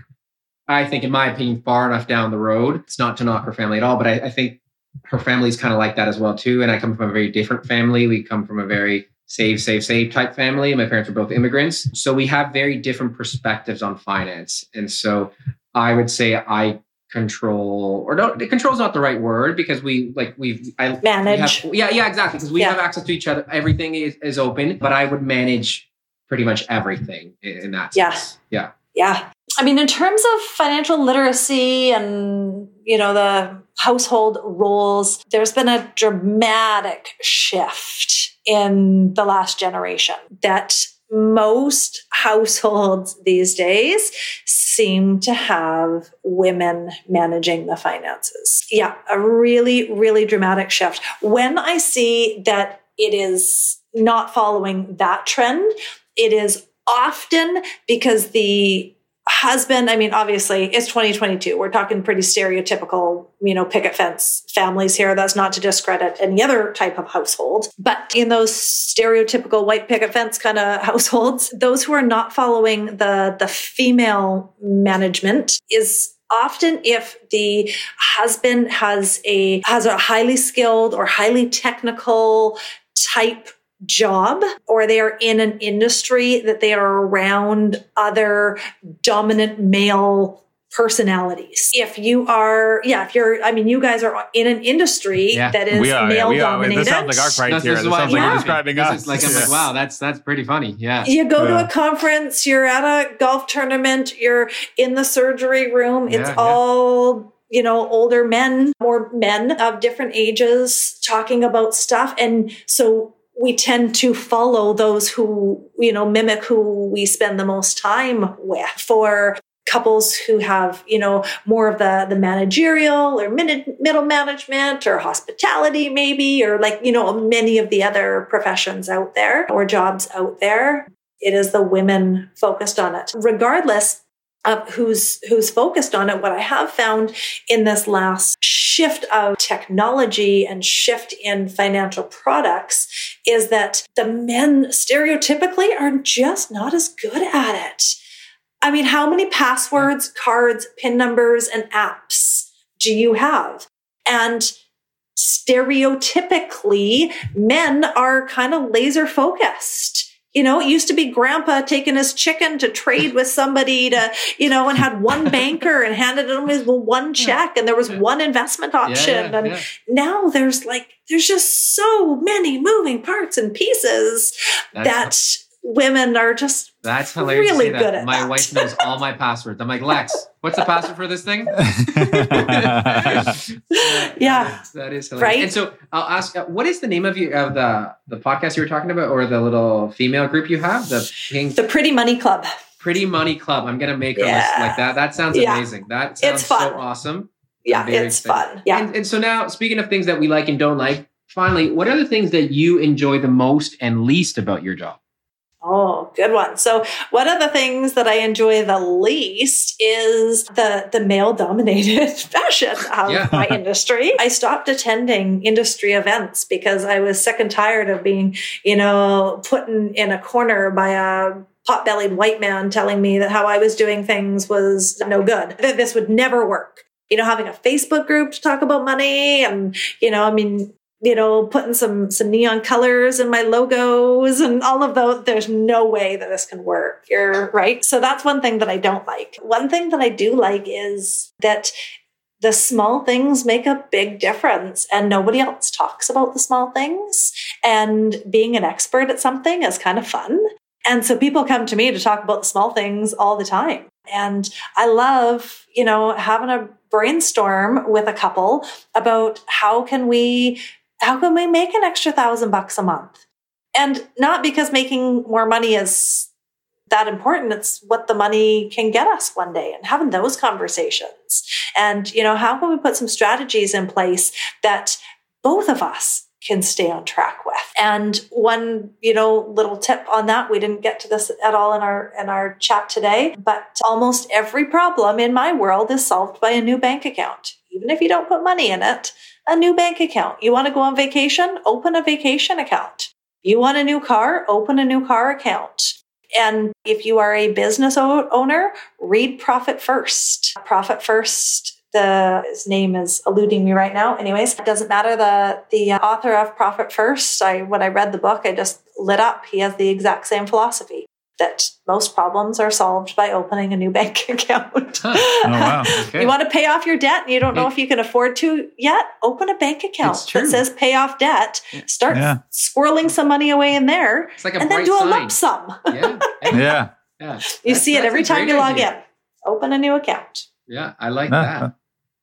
I think, in my opinion, far enough down the road. It's not to knock her family at all, but I, I think her family's kind of like that as well too. And I come from a very different family. We come from a very save, save, save type family. My parents were both immigrants. So we have very different perspectives on finance. And so I would say I control or no control is not the right word because we like we I we Manage. have- yeah, yeah, exactly. Because we Yeah. have access to each other. Everything is, is open, but I would manage pretty much everything in, in that Yeah. Yeah. Yeah. I mean, in terms of financial literacy and, you know, the household roles, there's been a dramatic shift in the last generation that most households these days seem to have women managing the finances. Yeah, a really, really dramatic shift. When I see that it is not following that trend, it is often because the husband i mean obviously it's 2022 we're talking pretty stereotypical you know picket fence families here. That's not to discredit any other type of household. But in those stereotypical white picket fence kind of households those who are not following the the female management is often if the husband has a has a highly skilled or highly technical type job or they are in an industry that they are around other dominant male personalities. If you are, yeah, if you're, I mean, you guys are in an industry Yeah. that is we are. Yeah, male we are. dominated. This sounds like our criteria. This why- sounds like yeah. you're describing This us. is like I'm like, wow, that's that's pretty funny. Yeah. you go to a conference, you're at a golf tournament, you're in the surgery room, it's Yeah, yeah. all you know, older men or men of different ages talking about stuff. And so we tend to follow those who, you know, mimic who we spend the most time with. For couples who have, you know, more of the, the managerial or mid, middle management or hospitality, maybe, or like, you know, many of the other professions out there or jobs out there. It is the women focused on it. Regardless, of who's who's focused on it. What i have found in this last shift of technology and shift in financial products is that the men stereotypically are just not as good at it. I mean how many passwords cards pin numbers and apps do you have? And stereotypically men are kind of laser focused you know, it used to be grandpa taking his chicken to trade with somebody to, you know, and had one banker and handed him his one check and there was one investment option. yeah, and yeah. now there's like, there's just so many moving parts and pieces That's- that women are just That's hilarious. really that. good at My that. wife knows all my passwords. I'm like, Lex, what's the password for this thing? Yeah. that is hilarious. Right? And so I'll ask, uh, what is the name of your of the the podcast you were talking about, or the little female group you have, the Pink the pretty money club. Pretty Money Club? I'm gonna make a list like that. That sounds Yeah. amazing. That sounds It's fun. so awesome. Yeah, very it's excited. fun. Yeah. And, and so now, speaking of things that we like and don't like, finally, what are the things that you enjoy the most and least about your job? Oh, good one. So one of the things that I enjoy the least is the the male dominated fashion of Yeah. my industry. I stopped attending industry events because I was sick and tired of being, you know, put in, in a corner by a pot-bellied white man telling me that how I was doing things was no good. That this would never work. You know, having a Facebook group to talk about money and, you know, I mean, you know, putting some some neon colors in my logos and all of those. There's no way that this can work. You're right. So that's one thing that I don't like. One thing that I do like is that the small things make a big difference and nobody else talks about the small things. And being an expert at something is kind of fun. And so people come to me to talk about the small things all the time. And I love, you know, having a brainstorm with a couple about how can we how can we make an extra thousand bucks a month and not because making more money is that important it's what the money can get us one day and having those conversations and you know how can we put some strategies in place that both of us can stay on track with. And one, you know, little tip on that, we didn't get to this at all in our in our chat today, but almost every problem in my world is solved by a new bank account. Even if you don't put money in it, a new bank account. You want to go on vacation? Open a vacation account. You want a new car? Open a new car account. And if you are a business owner, read Profit First. Profit First the his name is eluding me right now. Anyways, it doesn't matter. The the author of Profit First. I when I read the book, I just lit up. He has the exact same philosophy that most problems are solved by opening a new bank account. Oh wow! Okay. you want to pay off your debt and you don't know if you can afford to yet? Open a bank account that says pay off debt. Start yeah. squirreling some money away in there, like and then do sign. a lump sum. Yeah, yeah. yeah. You that's, see it every time you log idea. in. Open a new account. Yeah, I like that.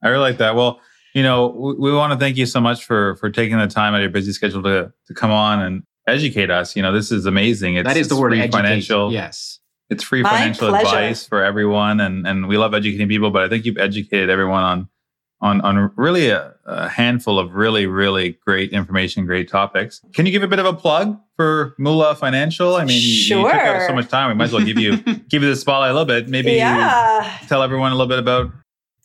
I really like that. Well, you know, we, we want to thank you so much for for taking the time out of your busy schedule to to come on and educate us. You know, this is amazing. It's, that is the word educate. financial. Yes. It's free My financial pleasure. advice for everyone and and we love educating people, but I think you've educated everyone on on on really a, a, handful of really really great information, great topics. Can you give a bit of a plug for Moolah Financial? I mean, sure. you, you took up so much time. We might as well give you give you the spotlight a little bit. Maybe yeah. tell everyone a little bit about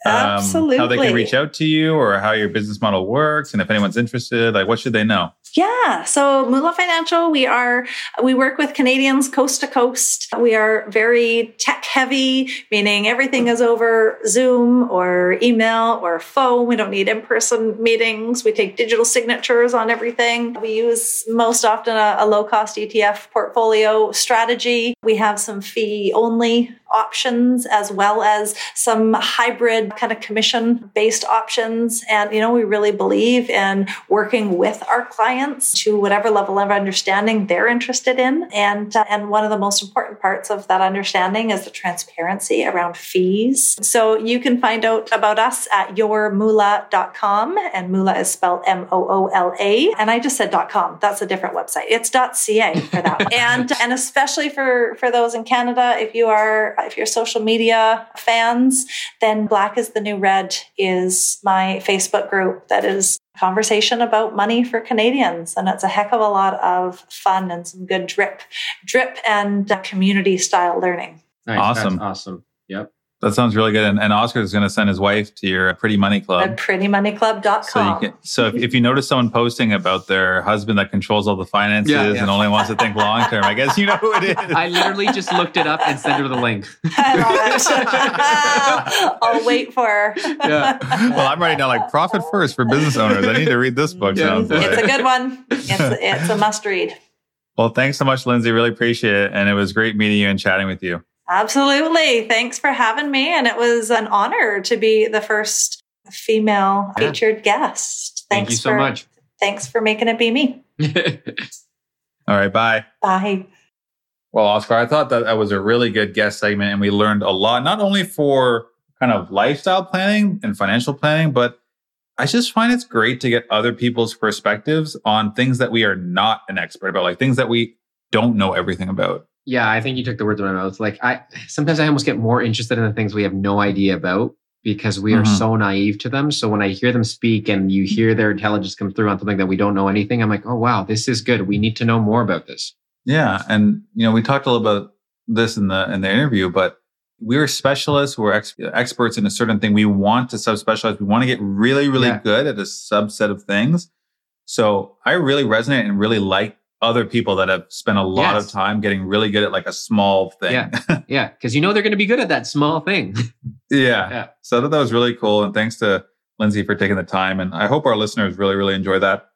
Absolutely. Um, how they can reach out to you or how your business model works. And if anyone's interested, like what should they know? Yeah. So Moolah Financial, we are, we work with Canadians coast to coast. We are very tech heavy, meaning everything is over Zoom or email or phone. We don't need in-person meetings. We take digital signatures on everything. We use most often a, a low cost ETF portfolio strategy. We have some fee only options as well as some hybrid kind of commission based options. And, you know, we really believe in working with our clients to whatever level of understanding they're interested in. And, uh, and one of the most important parts of that understanding is the transparency around fees. So you can find out about us at yourmoolah.com and Moolah is spelled M-O-O-L-A. And I just said .com. That's a different website. It's .ca for that. and, and especially for, for those in Canada, if you are if you're social media fans, then Black is the New Red is my Facebook group that is conversation about money for Canadians. And it's a heck of a lot of fun and some good drip, drip and community style learning. Nice. Awesome. That's awesome. Yep. That sounds really good. And, and Oscar is going to send his wife to your Pretty Money Club. At prettymoneyclub.com. So, you can, so if, if you notice someone posting about their husband that controls all the finances yeah, yeah. and only wants to think long term, I guess you know who it is. I literally just looked it up and sent her the link. I'll wait for her. yeah. Well, I'm writing down like profit first for business owners. I need to read this book. Yeah. It's like. a good one. It's, it's a must read. Well, thanks so much, Lindsay. Really appreciate it. And it was great meeting you and chatting with you. Absolutely. Thanks for having me. And it was an honor to be the first female yeah. featured guest. Thanks Thank you so for, much. Thanks for making it be me. All right. Bye. Bye. Well, Oscar, I thought that that was a really good guest segment and we learned a lot, not only for kind of lifestyle planning and financial planning, but I just find it's great to get other people's perspectives on things that we are not an expert about, like things that we don't know everything about. Yeah, I think you took the words out of my mouth. Like I sometimes I almost get more interested in the things we have no idea about because we are mm-hmm. so naive to them. So when I hear them speak and you hear their intelligence come through on something that we don't know anything, I'm like, oh wow, this is good. We need to know more about this. Yeah, and you know, we talked a little about this in the in the interview, but we're specialists. We're ex- experts in a certain thing. We want to subspecialize. We want to get really, really yeah. good at a subset of things. So I really resonate and really like other people that have spent a lot yes. of time getting really good at like a small thing. Yeah. Yeah. Cause you know they're going to be good at that small thing. yeah. yeah. So I thought that was really cool. And thanks to Lindsay for taking the time. And I hope our listeners really, really enjoy that.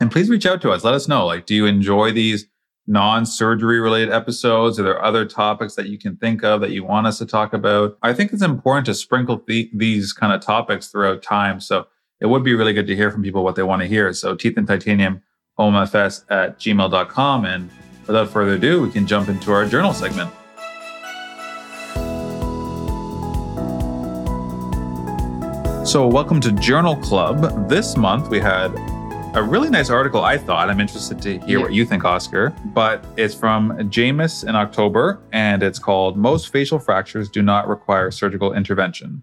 And please reach out to us. Let us know. Like, do you enjoy these non-surgery related episodes? Are there other topics that you can think of that you want us to talk about? I think it's important to sprinkle the, these kind of topics throughout time. So it would be really good to hear from people what they want to hear. So teeth and titanium omfs at gmail.com. And without further ado, we can jump into our journal segment. So, welcome to Journal Club. This month we had a really nice article, I thought. I'm interested to hear Yeah. what you think, Oscar. But it's from JOMS in October, and it's called Most Facial Fractures Do Not Require Surgical Intervention.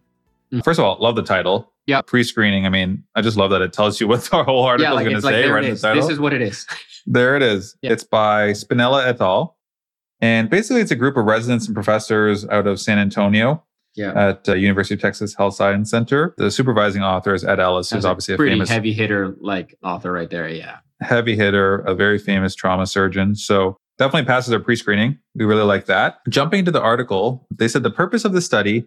Mm. First of all, love the title. Yeah. Pre screening. I mean, I just love that it tells you what the whole article yeah, like is going to say right in the title. This is what it is. There it is. Yeah. It's by Spinella et al. And basically, it's a group of residents and professors out of San Antonio Yeah. at uh, University of Texas Health Science Center. The supervising author is Ed Ellis, who's That's obviously a pretty famous heavy hitter like author right there. Yeah. heavy hitter, a very famous trauma surgeon. So definitely passes our pre-screening. We really like that. Jumping into the article, they said the purpose of the study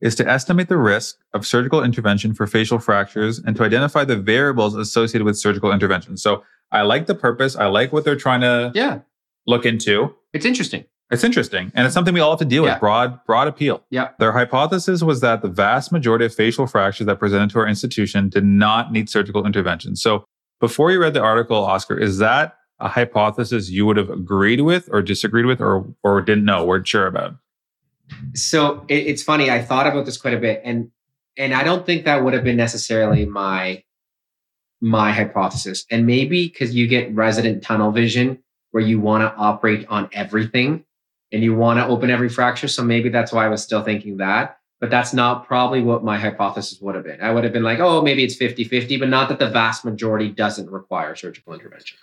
is to estimate the risk of surgical intervention for facial fractures and to identify the variables associated with surgical intervention. So I like the purpose. I like what they're trying to Yeah. look into. It's interesting. It's interesting. And it's something we all have to deal Yeah. with. Broad, broad appeal. Yeah. Their hypothesis was that the vast majority of facial fractures that presented to our institution did not need surgical intervention. So before you read the article, Oscar, is that a hypothesis you would have agreed with or disagreed with or or didn't know, weren't sure about? So it, it's funny. I thought about this quite a bit, and and I don't think that would have been necessarily my my hypothesis. And maybe because you get resident tunnel vision, where you want to operate on everything, and you want to open every fracture. So maybe that's why I was still thinking that. But that's not probably what my hypothesis would have been. I would have been like, oh, maybe it's 50 50, but not that the vast majority doesn't require surgical intervention.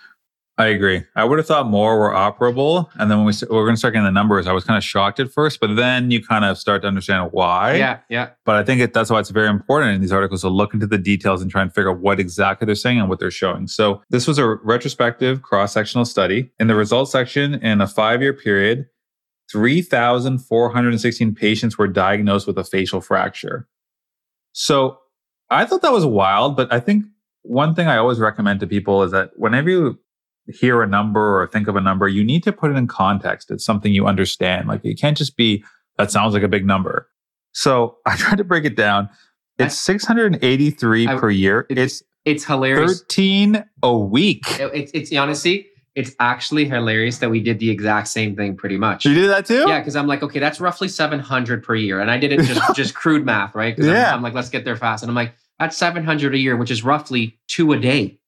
I agree. I would have thought more were operable. And then when we, st- we we're going to start getting the numbers, I was kind of shocked at first, but then you kind of start to understand why. Yeah, yeah. But I think it, that's why it's very important in these articles to look into the details and try and figure out what exactly they're saying and what they're showing. So this was a retrospective cross-sectional study. In the results section, in a five-year period, 3,416 patients were diagnosed with a facial fracture. So I thought that was wild, but I think one thing I always recommend to people is that whenever you hear a number or think of a number, you need to put it in context. It's something you understand. Like it can't just be, that sounds like a big number. So I tried to break it down. It's 683 I- per year. it's- It's It's hilarious. 13 a week. It- It's, it's honestly, it's actually hilarious that we did the exact same thing pretty much. You did that too? Yeah, because I'm like, okay, that's roughly 700 per year. And I did it just, just crude math, right? 'Cause I'm- Yeah. I'm, like, let's get there fast. And I'm like, that's 700 a year, which is roughly two a day.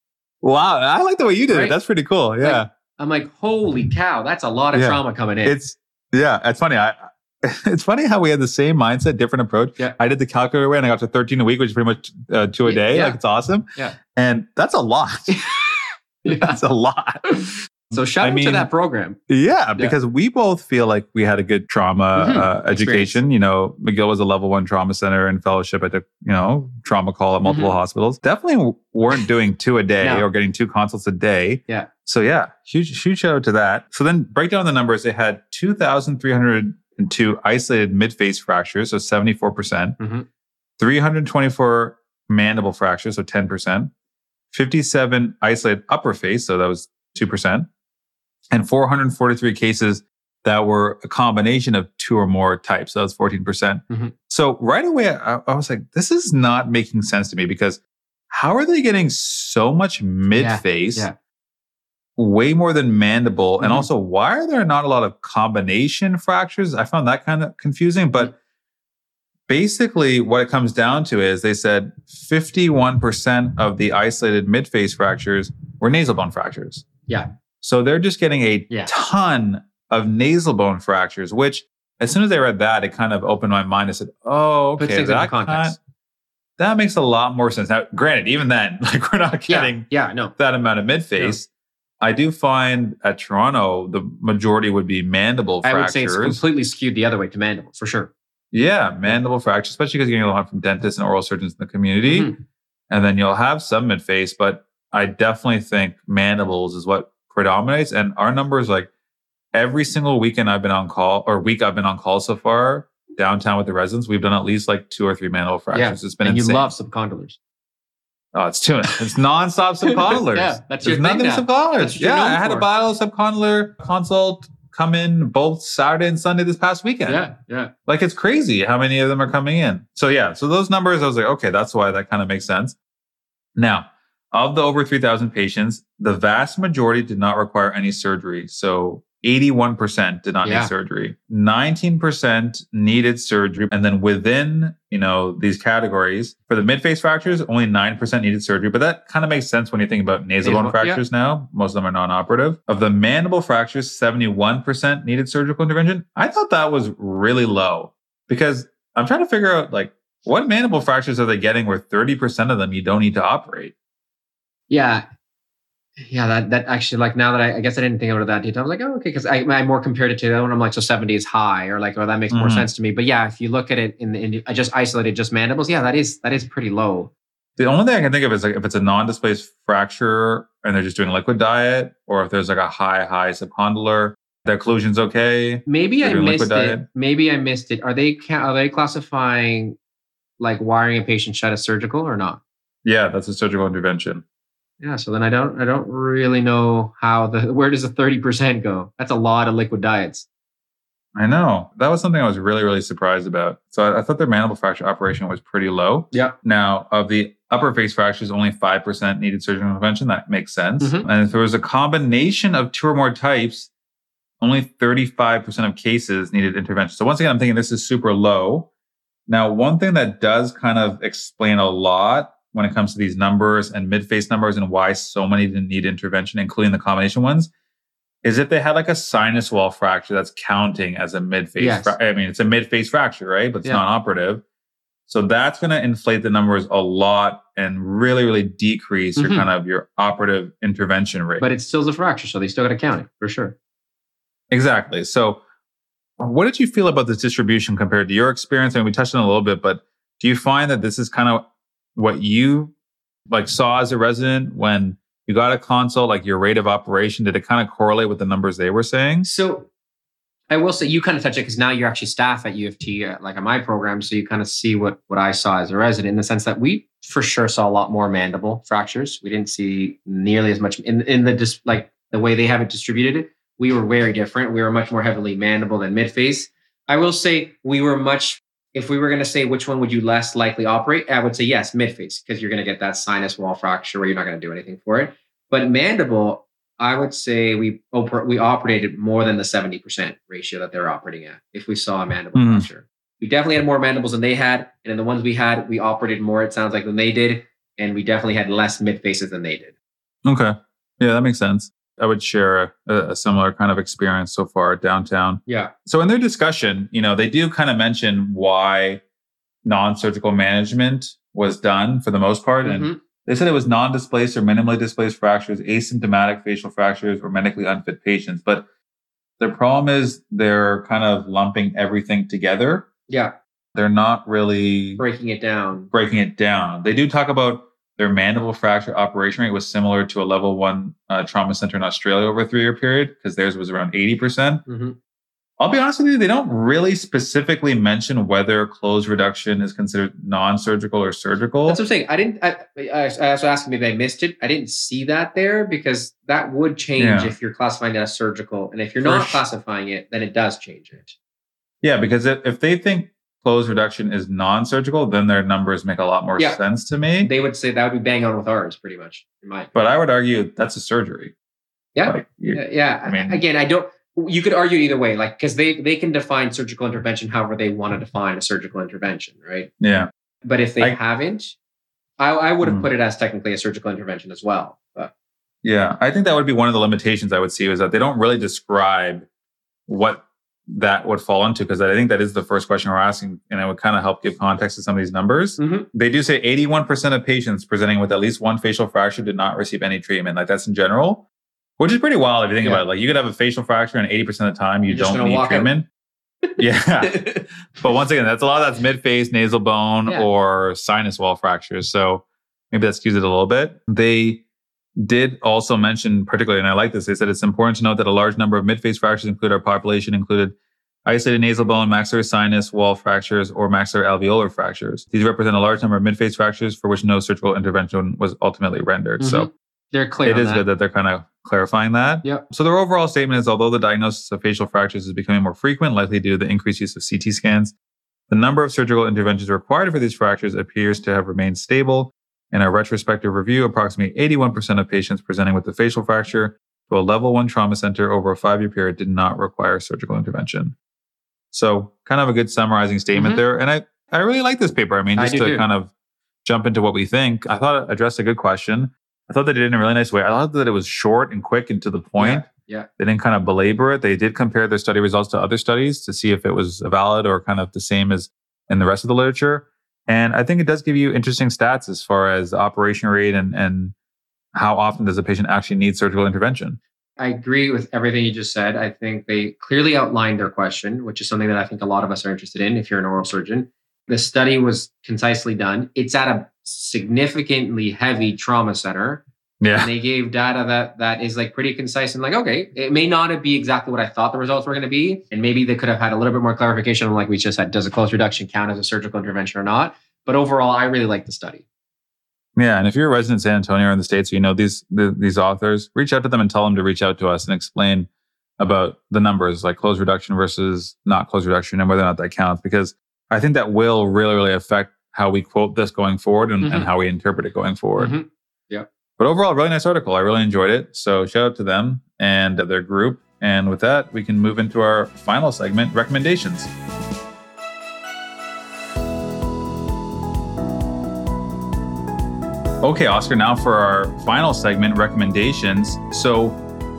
Wow. I like the way you did it. That's pretty cool. Yeah. Like, I'm like, holy cow, that's a lot of Yeah. trauma coming in. It's yeah, it's funny. I it's funny how we had the same mindset, different approach. Yeah. I did the calculator way and I got to 13 a week, which is pretty much uh, two a day. yeah. Like it's awesome. Yeah. And that's a lot. Yeah. That's a lot. So shout I out to that program. Yeah, because we both feel like we had a good trauma Mhm. uh, education. You know, McGill was a level one trauma center and fellowship at the, you know, trauma call at multiple hospitals. Definitely weren't doing two a day No. or getting two consults a day. Yeah. So yeah, huge, huge shout out to that. So then break down the numbers. They had 2,302 isolated mid-face fractures, so 74%. percent Mhm. 324 mandible fractures, so 10%. 57 isolated upper face, so that was 2%. And 443 cases that were a combination of two or more types. So that was 14%. Mhm. So right away, I, I was like, this is not making sense to me because how are they getting so much mid face? yeah. Way more than mandible. And Mhm. also, why are there not a lot of combination fractures? I found that kind of confusing. But basically, what it comes down to is they said 51% of the isolated mid face fractures were nasal bone fractures. Yeah. So they're just getting a Yeah. ton of nasal bone fractures, which as soon as I read that, it kind of opened my mind. I said, oh, okay. That, context. kind- that makes a lot more sense. Now, granted, even then, like we're not getting Yeah. yeah, No. that amount of mid face. I do find at Toronto, the majority would be mandible I would say it's completely skewed the other way to mandible for sure. Yeah, mandible fractures, especially because you're getting a lot from dentists and oral surgeons in the community. Mhm. And then you'll have some midface, but I definitely think mandibles is what predominates. And our numbers, like every single weekend I've been on call or week I've been on call so far downtown with the residents, we've done at least like two or three mandible fractures. It's been and insane. you love subcondylars. oh, it's too It's nonstop subcondylar. Yeah, that's There's your nothing thing now. subcondylar. That's Yeah, I had for. a bio subcondylar consult come in both Saturday and Sunday this past weekend. Yeah. Yeah. Like it's crazy how many of them are coming in. So yeah, so those numbers, I was like, okay, that's why that kind of makes sense. Now, of the over 3,000 patients, the vast majority did not require any surgery. So 81% did not Yeah. need surgery. 19% needed surgery. And then within, you know, these categories, for the mid-face fractures, only 9% needed surgery. But that kind of makes sense when you think about nasal bone Nasal- yeah. fractures now. Most of them are non-operative. Of the mandible fractures, 71% needed surgical intervention. I thought that was really low because I'm trying to figure out like what mandible fractures are they getting where 30% of them you don't need to operate? Yeah. Yeah, that that actually like now that I, I guess I didn't think about it that detail. i'm like, oh, okay, because I, I more compared it to the other one. I'm like, so 70 is high, or like, oh, that makes more Mhm. sense to me. But yeah, if you look at it in the in, I just isolated just mandibles, yeah, that is that is pretty low. The only thing I can think of is like if it's a non-displaced fracture and they're just doing liquid diet, or if there's like a high, high subcondylar, the occlusion's okay. Maybe I missed it. diet? Maybe I missed it. Are they are they classifying like wiring a patient shut as surgical or not? Yeah, that's a surgical intervention. Yeah, so then I don't I don't really know how the where does the 30% go? That's a lot of liquid diets. I know. That was something I was really, really surprised about. So I, I thought their mandible fracture operation was pretty low. Yeah. Now, of the upper face fractures, only 5% needed surgical intervention. That makes sense. Mhm. And if there was a combination of two or more types, only 35% of cases needed intervention. So once again, I'm thinking this is super low. Now, one thing that does kind of explain a lot when it comes to these numbers and mid-face numbers and why so many didn't need intervention, including the combination ones, is if they had like a sinus wall fracture that's counting as a mid-face. Yes. fra- I mean, it's a mid-face fracture, right? But it's Yeah. non-operative. So that's going to inflate the numbers a lot and really, really decrease your Mhm. kind of your operative intervention rate. But it still's a fracture, so they still got to count it for sure. Exactly. So, what did you feel about this distribution compared to your experience? I mean, we touched on it a little bit, but do you find that this is kind of what you like saw as a resident when you got a consult, like your rate of operation? Did it kind of correlate with the numbers they were saying? So I will say you kind of touch it because now you're actually staff at U of T, uh, like on my program, so you kind of see what what I saw as a resident in the sense that we for sure saw a lot more mandible fractures. We didn't see nearly as much in in the dis, like the way they have it distributed. It, we were very different. We were much more heavily mandible than mid face. I will say we were much. If we were going to say which one would you less likely operate, I would say yes, mid face, because you're going to get that sinus wall fracture where you're not going to do anything for it. But mandible, I would say we oper- we operated more than the 70% ratio that they're operating at if we saw a mandible Mhm. fracture. We definitely had more mandibles than they had. And in the ones we had, we operated more, it sounds like, than they did. And we definitely had less mid faces than they did. Okay. Yeah, that makes sense. I would share a, a similar kind of experience so far downtown. Yeah. So in their discussion, you know, they do kind of mention why non-surgical management was done for the most part. And Mhm. they said it was non-displaced or minimally displaced fractures, asymptomatic facial fractures, or medically unfit patients. But the problem is they're kind of lumping everything together. Yeah. They're not really Breaking it down. breaking it down. They do talk about their mandible fracture operation rate was similar to a level one uh, trauma center in Australia over a three year period because theirs was around 80%. Mhm. I'll be honest with you, they don't really specifically mention whether closed reduction is considered non surgical or surgical. That's what I'm saying. I didn't, I, I, I was asking maybe I missed it. I didn't see that there because that would change Yeah. if you're classifying it as surgical. And if you're For not sh- classifying it, then it does change it. yeah, because if, if they think closed reduction is non surgical, then their numbers make a lot more Yeah. sense to me. They would say that would be bang on with ours, pretty much, in my but I would argue that's a surgery. Yeah. Like, Yeah, yeah. I mean- again, I don't. You could argue either way, like because they they can define surgical intervention however they want to define a surgical intervention, right? yeah. But if they I- haven't, I, I would have Mhm. put it as technically a surgical intervention as well. But Yeah, I think that would be one of the limitations I would see is that they don't really describe what that would fall into because I think that is the first question we're asking, and it would kind of help give context to some of these numbers. Mhm. They do say 81% of patients presenting with at least one facial fracture did not receive any treatment. Like that's in general, which is pretty wild if you think Yeah. about it. Like you could have a facial fracture and 80% of the time you You're don't need treatment. yeah. But once again, that's a lot of that's mid face, nasal bone, Yeah. or sinus wall fractures. So maybe that skews it a little bit. They did also mention, particularly, and I like this, they said it's important to note that a large number of mid face fractures include our population, included isolated nasal bone, maxillary sinus wall fractures, or maxillary alveolar fractures. These represent a large number of mid face fractures for which no surgical intervention was ultimately rendered. So Mhm. they're clear. it is that. good that they're kind of clarifying that. Yep. So their overall statement is although the diagnosis of facial fractures is becoming more frequent, likely due to the increased use of CT scans, the number of surgical interventions required for these fractures appears to have remained stable In a retrospective review, approximately 81% of patients presenting with a facial fracture to a level one trauma center over a five year period did not require surgical intervention. So, kind of a good summarizing statement Mhm. there. And I, I really like this paper. I mean, just do to too. kind of jump into what we think, I thought it addressed a good question. I thought they did it in a really nice way. I thought that it was short and quick and to the point. Yeah, yeah. They didn't kind of belabor it. They did compare their study results to other studies to see if it was valid or kind of the same as in the rest of the literature. And I think it does give you interesting stats as far as the operation rate and, and how often does a patient actually need surgical intervention. I agree with everything you just said. I think they clearly outlined their question, which is something that I think a lot of us are interested in if you're an oral surgeon. The study was concisely done. It's at a significantly heavy trauma center. And Yeah. they gave data that that is like pretty concise and like, okay, it may not be exactly what I thought the results were going to be. And maybe they could have had a little bit more clarification on like we just said, does a close reduction count as a surgical intervention or not? But overall, I really like the study. Yeah. And if you're a resident in San Antonio or in the States, you know these the, these authors, reach out to them and tell them to reach out to us and explain about the numbers, like close reduction versus not close reduction and whether or not that counts. Because I think that will really, really affect how we quote this going forward and, and Mhm. how we interpret it going forward. Mhm. But overall, really nice article. I really enjoyed it. So shout out to them and their group. And with that, we can move into our final segment recommendations. Okay, Oscar, now for our final segment recommendations. So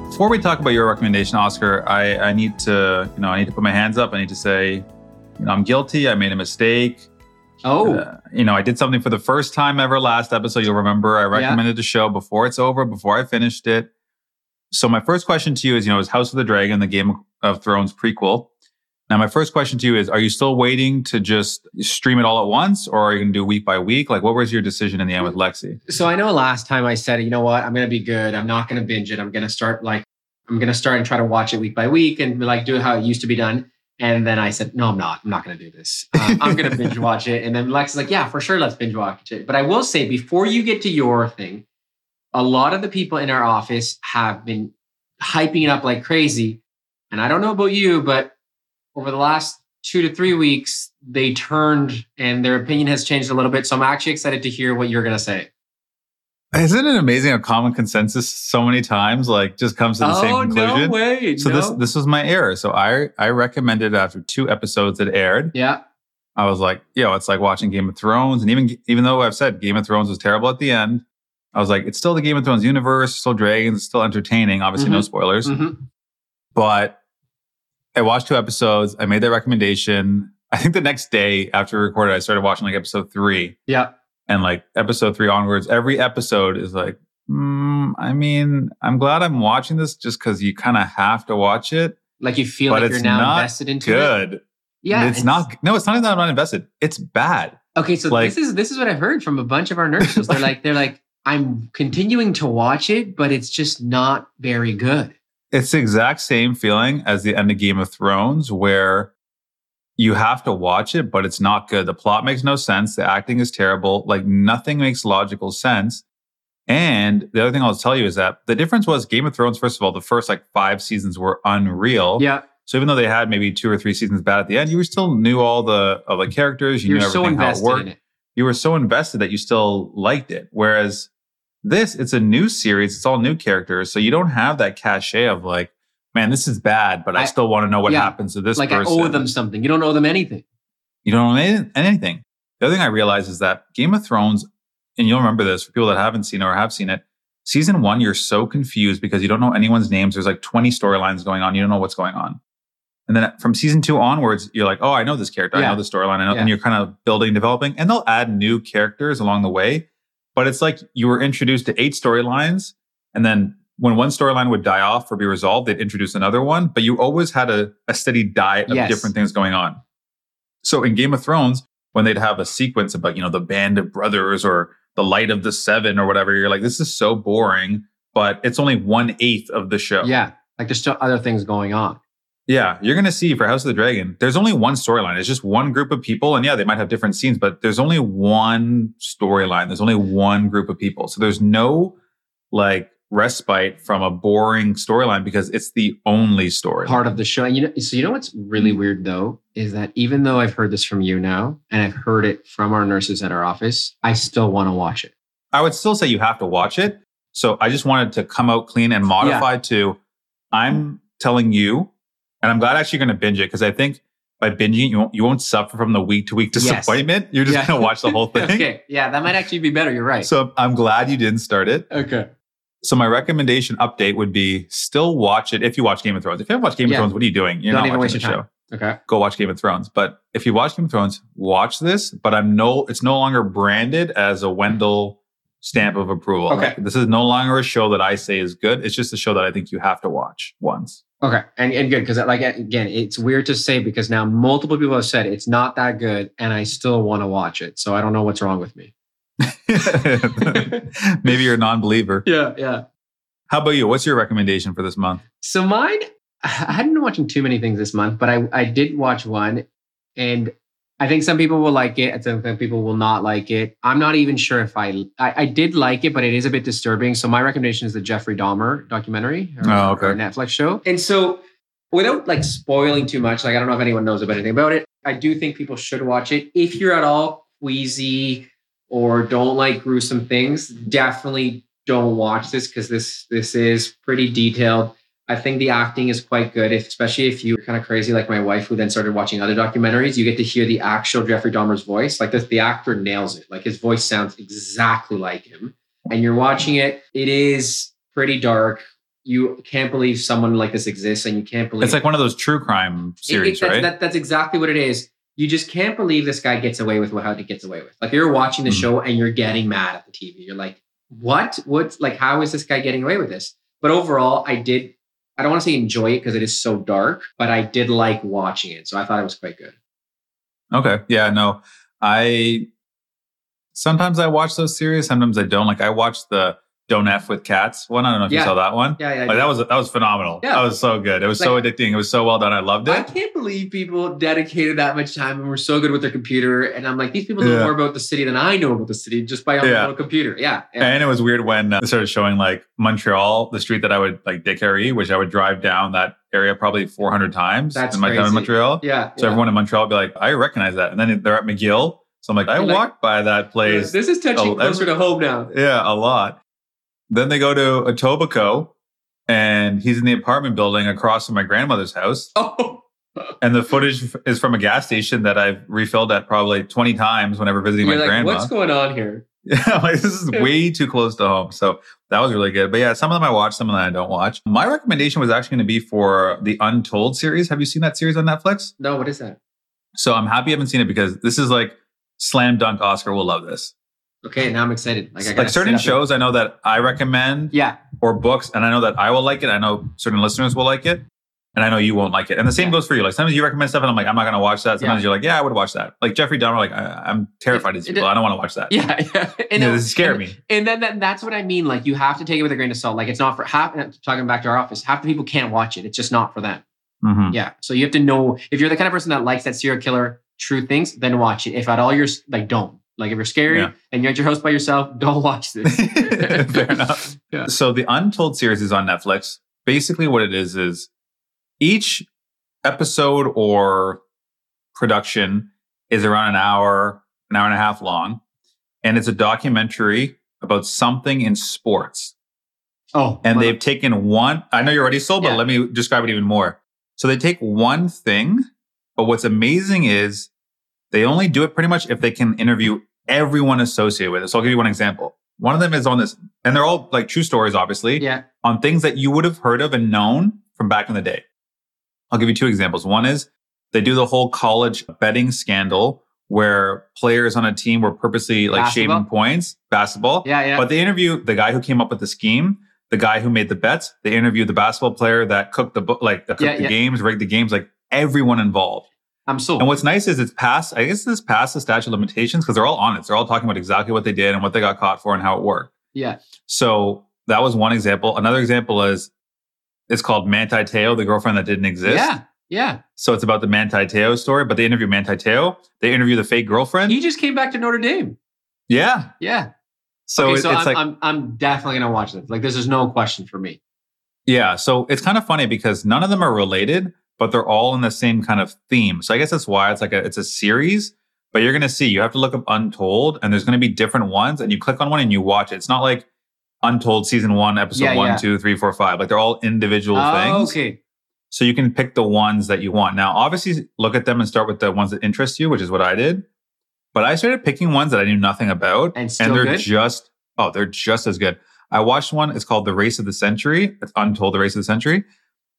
before we talk about your recommendation, Oscar, I, I need to, you know, I need to put my hands up. I need to say, you know, I'm guilty. I made a mistake. Oh, Uh, you know, I did something for the first time ever last episode. You'll remember I recommended the show before it's over, before I finished it. So my first question to you is, you know, is House of the Dragon, the Game of Thrones prequel. Now, my first question to you is, are you still waiting to just stream it all at once or are you going to do week by week? Like, what was your decision in the end with Lexi? So I know last time I said, you know what, I'm gonna be good. I'm not gonna binge it. I'm gonna start like I'm gonna start and try to watch it week by week and like do it how it used to be done. And then I said, no, I'm not. I'm not gonna do this. Um, I'm gonna binge watch it. And then Lex is like, yeah, for sure, let's binge watch it. But I will say, before you get to your thing, a lot of the people in our office have been hyping it up like crazy. And I don't know about you, but over the last two to three weeks, they turned and their opinion has changed a little bit. So I'm actually excited to hear what you're gonna say. Isn't it amazing how common consensus so many times like just comes to the same conclusion? Oh, no way. So no. this this was my error. So I I recommended after two episodes that aired. yeah. I was like, yo, it's like watching Game of Thrones. And even even though I've said Game of Thrones was terrible at the end, I was like, it's still the Game of Thrones universe, still dragons, still entertaining. Obviously, no Mhm. spoilers. Mhm. But I watched two episodes. I made that recommendation. I think the next day after we recorded, I started watching like episode three. Yeah. And like episode three onwards, every episode is like, mm, I mean, I'm glad I'm watching this just because you kind of have to watch it. Like you feel like you're it's now not invested into it. Good. Yeah. it's, not. No, it's not even that I'm not invested. It's bad. Okay, so like- this is this is what I've heard from a bunch of our nurses. They're like, they're like, I'm continuing to watch it, but it's just not very good. It's the exact same feeling as the end of Game of Thrones, where you have to watch it, but it's not good. The plot makes no sense. The acting is terrible. Like nothing makes logical sense. And the other thing I'll tell you is that the difference was Game of Thrones, first of all, the first like five seasons were unreal. Yeah. So even though they had maybe two or three seasons bad at the end, you were still knew all the of the characters, you You're knew so everything how it worked it. you were so invested that you still liked it. Whereas this, it's a new series, it's all new characters. So you don't have that cachet of like, man, this is bad, but I, I- still want to know what yeah. happens to this Like person. I owe them something. You don't owe them anything. You don't owe any- anything. The other thing I realized is that Game of Thrones, and you'll remember this for people that haven't seen it or have seen it, season one, you're so confused because you don't know anyone's names. There's like 20 storylines going on. You don't know what's going on. And then from season two onwards, you're like, oh, I know this character. I know the storyline. Yeah. And you're kind of building, developing, and they'll add new characters along the way. But it's like you were introduced to eight storylines. And then when one storyline would die off or be resolved, they'd introduce another one. But you always had a, a steady diet of Yes. different things going on. So in Game of Thrones, when they'd have a sequence about, you know, the band of brothers or the light of the seven or whatever, you're like, this is so boring, but it's only one eighth of the show. Yeah. Like there's still other things going on. Yeah. You're going to see for House of the Dragon, there's only one storyline. It's just one group of people. And yeah, they might have different scenes, but there's only one storyline. There's only one group of people. So there's no like respite from a boring storyline because it's the only story. Part of the show. And you know, so you know what's really mm-hmm. weird though is that even though I've heard this from you now and I've heard it from our nurses at our office, I still want to watch it. I would still say you have to watch it. So I just wanted to come out clean and modify to I'm telling you, and I'm glad actually going to binge it because I think by binging you won't, you won't suffer from the week to week Yes. disappointment. You're just Yeah. going to watch the whole thing. okay. Yeah, that might actually be better. You're right. So I'm glad you didn't start it. okay. So my recommendation update would be still watch it if you watch Game of Thrones. If you haven't watched Game Yeah. of Thrones, what are you doing? You're Don't not even watching the your show. time. Okay. Go watch Game of Thrones. But if you watch Game of Thrones, watch this. But I'm no, it's no longer branded as a Wendell stamp of approval. Okay. Like, this is no longer a show that I say is good. It's just a show that I think you have to watch once. Okay, and and good because like again, it's weird to say because now multiple people have said it's not that good, and I still want to watch it. So I don't know what's wrong with me. Maybe you're a non-believer. Yeah, yeah. How about you? What's your recommendation for this month? So mine, I hadn't been watching too many things this month, but I I did watch one, and I think some people will like it, and some people will not like it. I'm not even sure if I I, I did like it, but it is a bit disturbing. So my recommendation is the Jeffrey Dahmer documentary, or, Oh, okay. or Netflix show. And so, without like spoiling too much, like I don't know if anyone knows about anything about it. I do think people should watch it if you're at all queasy or don't like gruesome things. Definitely don't watch this because this this is pretty detailed. I think the acting is quite good, if, especially if you're kind of crazy like my wife, who then started watching other documentaries. You get to hear the actual Jeffrey Dahmer's voice. Like this, the actor nails it. Like his voice sounds exactly like him. And you're watching it. It is pretty dark. You can't believe someone like this exists, and you can't believe It's like one of those true crime it- series, it- that's, right? that- that's exactly what it is. You just can't believe this guy gets away with how he gets away with. Like you're watching the Mhm. show and you're getting mad at the TV. You're like, what? What's like? How is this guy getting away with this? But overall, I did. I don't want to say enjoy it because it is so dark, but I did like watching it, so I thought it was quite good. Okay. Yeah, no. I sometimes I watch those series, sometimes I don't. Like I watched the Don't F with Cats one. I don't know if Yeah. you saw that one. Yeah, yeah. Like that was that was phenomenal. Yeah. That was so good. It was so addicting. It was so well done. I loved it. I can't believe people dedicated that much time and were so good with their computer. And I'm like, these people know Yeah. more about the city than I know about the city just by on Yeah. little computer. Yeah. And it was weird when uh, they started showing like Montreal, the street that I would like Décarie, which I would drive down that area probably 400 times That's in my time in. Montreal. yeah. So everyone in Montreal would be like, I recognize that. And then they're at McGill. So I'm like, I like- walked by that place. This is touching Oh, closer to home now. Yeah, a lot. Then they go to Etobicoke and he's in the apartment building across from my grandmother's house. Oh, And the footage is from a gas station that I've refilled at probably 20 times whenever visiting you're my like, grandma. what's going on here? Yeah, like, this is way too close to home. So that was really good. But yeah, some of them I watch, some of them I don't watch. My recommendation was actually going to be for the Untold series. Have you seen that series on Netflix? No, what is that? So I'm happy you haven't seen it because this is like slam dunk Oscar will love this. Okay, now I'm excited. Like, I Like, certain shows I know that I recommend yeah, or books, and I know that I will like it. I know certain listeners will like it, and I know you won't like it. And the same Yeah. goes for you. Like sometimes you recommend stuff, and I'm like, I'm not going to watch that. Sometimes Yeah. you're like, Yeah, I would watch that. Like Jeffrey Dahmer, like I, I'm terrified of these It- people. I don't want to watch that. yeah, yeah. And, Yeah, then- this scared and- me. And then that, that's what I mean. Like, you have to take it with a grain of salt. Like, it's not for half. Talking back to our office, half the people can't watch it. It's just not for them. Mhm. Yeah. So you have to know if you're the kind of person that likes that serial killer true things, then watch it. If at all you're like, don't. Like, if you're scary Yeah. and you're at your house by yourself, don't watch this. Fair enough. Yeah. So the Untold series is on Netflix. Basically, what it is is each episode or production is around an hour, an hour and a half long, and it's a documentary about something in sports. Oh, And they've taken one. I know you're already sold, but Yeah. let me describe it even more. So they take one thing, but what's amazing is they only do it pretty much if they can interview everyone associated with it. So I'll give you one example. One of them is on this, and they're all like true stories, obviously, yeah. on things that you would have heard of and known from back in the day. I'll give you two examples. One is they do the whole college betting scandal where players on a team were purposely like Basketball? shaving points, basketball. Yeah. Yeah. But they interview the guy who came up with the scheme, the guy who made the bets. They interview the basketball player that cooked the book, like that cooked Yeah, the yeah. games, rigged the games, like everyone involved. I'm sold. And what's nice is it's past. I guess this past the statute of limitations because they're all honest. They're all talking about exactly what they did and what they got caught for and how it worked. yeah. So that was one example. Another example is it's called Manti Te'o, the girlfriend that didn't exist. Yeah. Yeah. So it's about the Manti Te'o story, but they interview Manti Te'o. They interview the fake girlfriend. He just came back to Notre Dame. yeah. Yeah. So, okay, it- so it's I'm, like I'm I'm definitely gonna watch this. Like this is no question for me. Yeah. So it's kind of funny because none of them are related, but they're all in the same kind of theme. So I guess that's why it's like a it's a series, but you're going to see you have to look up Untold and there's going to be different ones and you click on one and you watch it. It's not like Untold season one, episode Yeah, one, yeah. two, three, four, five. Like they're all individual Oh, things. okay. So you can pick the ones that you want. Now, obviously, look at them and start with the ones that interest you, which is what I did. But I started picking ones that I knew nothing about, And still they're good? just oh, they're just as good. I watched one. It's called The Race of the Century. It's Untold: The Race of the Century,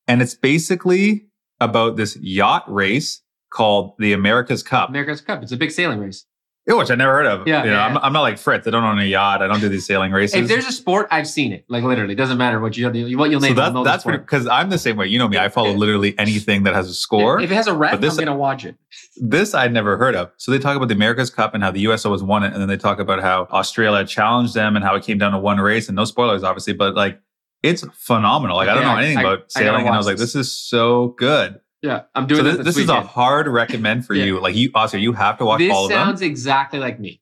and it's basically about this yacht race called the America's Cup, America's Cup. It's a big sailing race. which I never heard of. Yeah, you know, yeah. I'm, I'm not like Fritz. I don't own a yacht. I don't do these sailing races. If there's a sport, I've seen it. Like literally, it doesn't matter what you what you'll so name. that, I'll that's because I'm the same way. You know me. I follow literally anything that has a score. If it has a ref, this- I'm gonna watch it. This I'd never heard of. So they talk about the America's Cup and how the US always won it. And then they talk about how Australia challenged them and how it came down to one race and no spoilers, obviously, but like it's phenomenal. Like I don't Okay, know anything I- about I sailing. And I was like, this. this is so good. Yeah, I'm doing So this. this, this is a hard recommend for Yeah. you. Like you, Oscar, you have to watch This all of them. sounds exactly like me.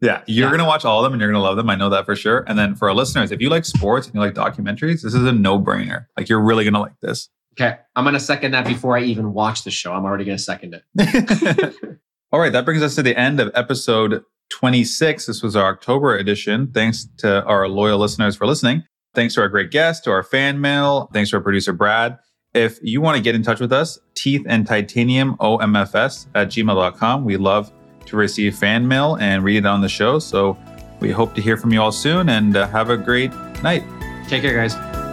Yeah, you're Yeah. going to watch all of them and you're going to love them. I know that for sure. And then for our listeners, if you like sports and you like documentaries, this is a no brainer. Like you're really going to like this. Okay, I'm gonna second that before I even watch the show. I'm already gonna second it. All right, that brings us to the end of episode 26. This was our October edition. Thanks to our loyal listeners for listening. Thanks to our great guest, to our fan mail. Thanks to our producer, Brad. If you want to get in touch with us, teeth and titanium OMFS at gmail.com. We love to receive fan mail and read it on the show. So we hope to hear from you all soon and uh, have a great night. Take care, guys.